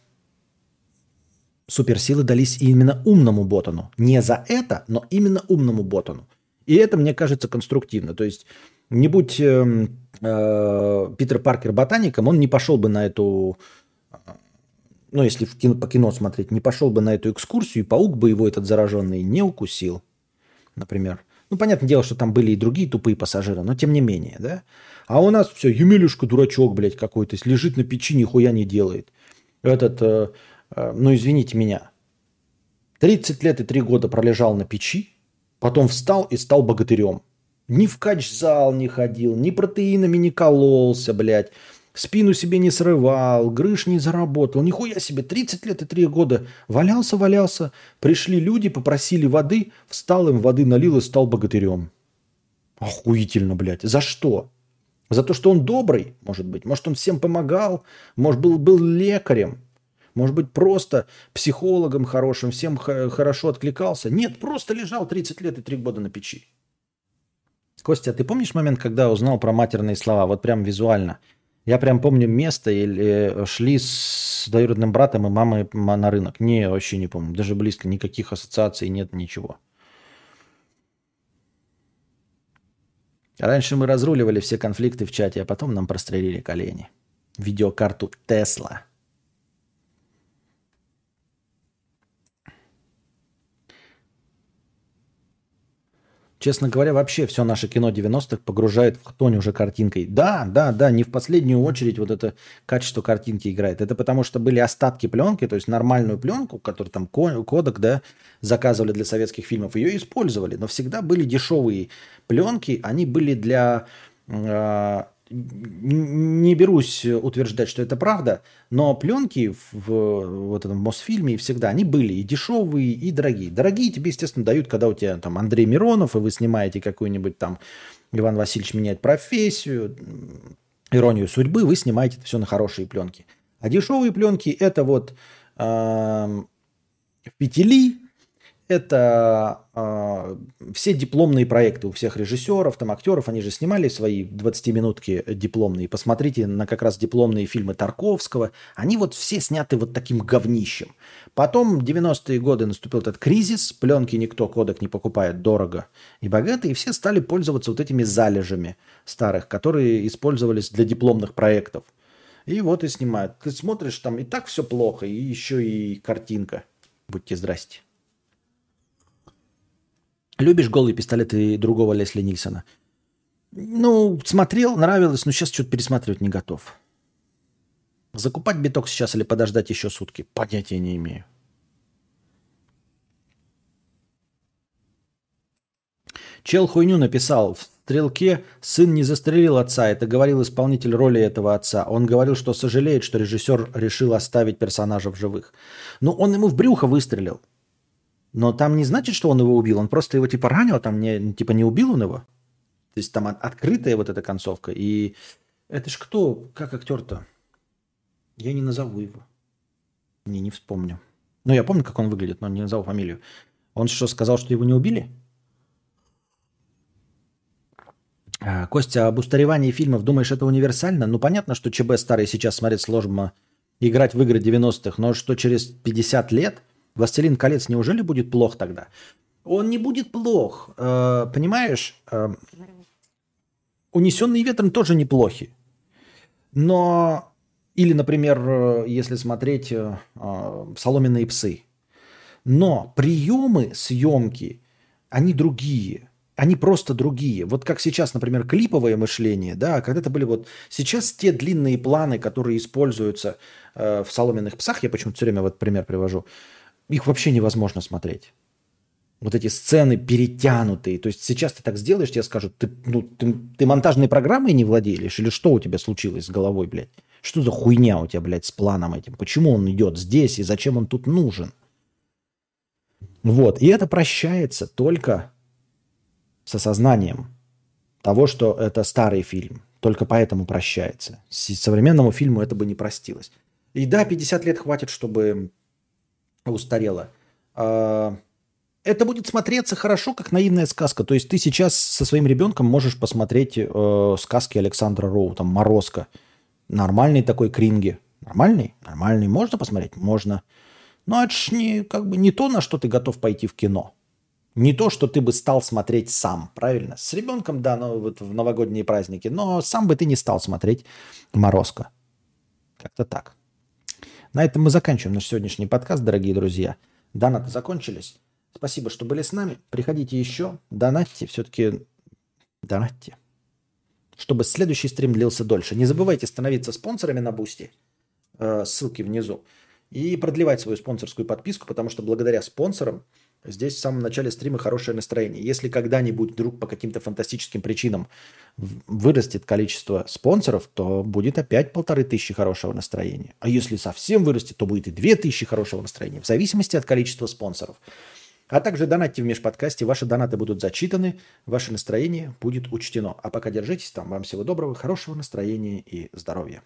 суперсилы дались именно умному ботану. Не за это, но именно умному ботану. И это, мне кажется, конструктивно. То есть не будь э, э, Питер Паркер ботаником, он не пошел бы на эту, ну если в кино, по кино смотреть, не пошел бы на эту экскурсию, и паук бы его этот зараженный не укусил, например. Ну, понятное дело, что там были и другие тупые пассажиры, но тем не менее, да? А у нас все, Емелюшка дурачок, блядь, какой-то, лежит на печи, нихуя не делает. Этот, э, э, ну, извините меня, 30 лет и 3 года пролежал на печи, потом встал и стал богатырем. Ни в кач-зал не ходил, ни протеинами не кололся, блядь спину себе не срывал, грыж не заработал. Нихуя себе, 30 лет и 3 года валялся, валялся. Пришли люди, попросили воды, встал им воды налил и стал богатырем. Охуительно, блядь. За что? За то, что он добрый, может быть. Может, он всем помогал. Может, был, был лекарем. Может быть, просто психологом хорошим, всем хорошо откликался. Нет, просто лежал 30 лет и 3 года на печи. Костя, ты помнишь момент, когда узнал про матерные слова? Вот прям визуально – я прям помню место, или шли с двоюродным братом и мамой на рынок. Не, вообще не помню. Даже близко никаких ассоциаций нет, ничего. Раньше мы разруливали все конфликты в чате, а потом нам прострелили колени. Видеокарту Тесла – Честно говоря, вообще все наше кино 90-х погружает в хтонь уже картинкой. Да, да, да, не в последнюю очередь вот это качество картинки играет. Это потому что были остатки пленки, то есть нормальную пленку, которую там кодек, да, заказывали для советских фильмов, ее использовали. Но всегда были дешевые пленки, они были для а, не берусь утверждать, что это правда, но пленки в, вот этом Мосфильме всегда, они были и дешевые, и дорогие. Дорогие тебе, естественно, дают, когда у тебя там Андрей Миронов, и вы снимаете какой-нибудь там Иван Васильевич меняет профессию, иронию судьбы, вы снимаете это все на хорошие пленки. А дешевые пленки это вот э, петели, это все дипломные проекты у всех режиссеров, там актеров, они же снимали свои 20-минутки дипломные. Посмотрите на как раз дипломные фильмы Тарковского. Они вот все сняты вот таким говнищем. Потом 90-е годы наступил этот кризис, пленки никто, кодек не покупает дорого и богато, и все стали пользоваться вот этими залежами старых, которые использовались для дипломных проектов. И вот и снимают. Ты смотришь, там и так все плохо, и еще и картинка. Будьте здрасте. Любишь голые пистолеты другого Лесли Нильсона? Ну, смотрел, нравилось, но сейчас что-то пересматривать не готов. Закупать биток сейчас или подождать еще сутки? Понятия не имею. Чел хуйню написал. В «Стрелке» сын не застрелил отца. Это говорил исполнитель роли этого отца. Он говорил, что сожалеет, что режиссер решил оставить персонажа в живых. Но он ему в брюхо выстрелил. Но там не значит, что он его убил, он просто его типа ранил, а там не, типа не убил он его. То есть там открытая вот эта концовка. И это ж кто, как актер-то? Я не назову его. Не, не вспомню. Ну, я помню, как он выглядит, но не назову фамилию. Он что, сказал, что его не убили? А, Костя, об устаревании фильмов, думаешь, это универсально? Ну, понятно, что ЧБ старый сейчас смотрит сложно играть в игры 90-х, но что через 50 лет – «Властелин колец» неужели будет плох тогда? Он не будет плох. Э, понимаешь, э, «Унесенные ветром» тоже неплохи. Но, или, например, э, если смотреть «Соломенные псы». Но приемы съемки, они другие. Они просто другие. Вот как сейчас, например, клиповое мышление, да, когда-то были вот... Сейчас те длинные планы, которые используются э, в «Соломенных псах», я почему-то все время вот пример привожу, их вообще невозможно смотреть. Вот эти сцены перетянутые. То есть сейчас ты так сделаешь, тебе скажут, ты, ну, ты, ты монтажной программой не владеешь? Или что у тебя случилось с головой, блядь? Что за хуйня у тебя, блядь, с планом этим? Почему он идет здесь и зачем он тут нужен? Вот. И это прощается только с осознанием того, что это старый фильм. Только поэтому прощается. Современному фильму это бы не простилось. И да, 50 лет хватит, чтобы устарело. А, это будет смотреться хорошо, как наивная сказка. То есть ты сейчас со своим ребенком можешь посмотреть э, сказки Александра Роу, там «Морозко». Нормальный такой кринги. Нормальный? Нормальный. Можно посмотреть? Можно. Но это ж не, как бы не то, на что ты готов пойти в кино. Не то, что ты бы стал смотреть сам, правильно? С ребенком, да, но вот в новогодние праздники, но сам бы ты не стал смотреть «Морозко». Как-то так. На этом мы заканчиваем наш сегодняшний подкаст, дорогие друзья. Донаты закончились. Спасибо, что были с нами. Приходите еще, донатьте. Все-таки донатьте. Чтобы следующий стрим длился дольше. Не забывайте становиться спонсорами на Boosty. Э, ссылки внизу. И продлевать свою спонсорскую подписку, потому что благодаря спонсорам здесь в самом начале стрима хорошее настроение. Если когда-нибудь вдруг по каким-то фантастическим причинам вырастет количество спонсоров, то будет опять полторы тысячи хорошего настроения. А если совсем вырастет, то будет и две тысячи хорошего настроения, в зависимости от количества спонсоров. А также донатьте в межподкасте, ваши донаты будут зачитаны, ваше настроение будет учтено. А пока держитесь там. Вам всего доброго, хорошего настроения и здоровья.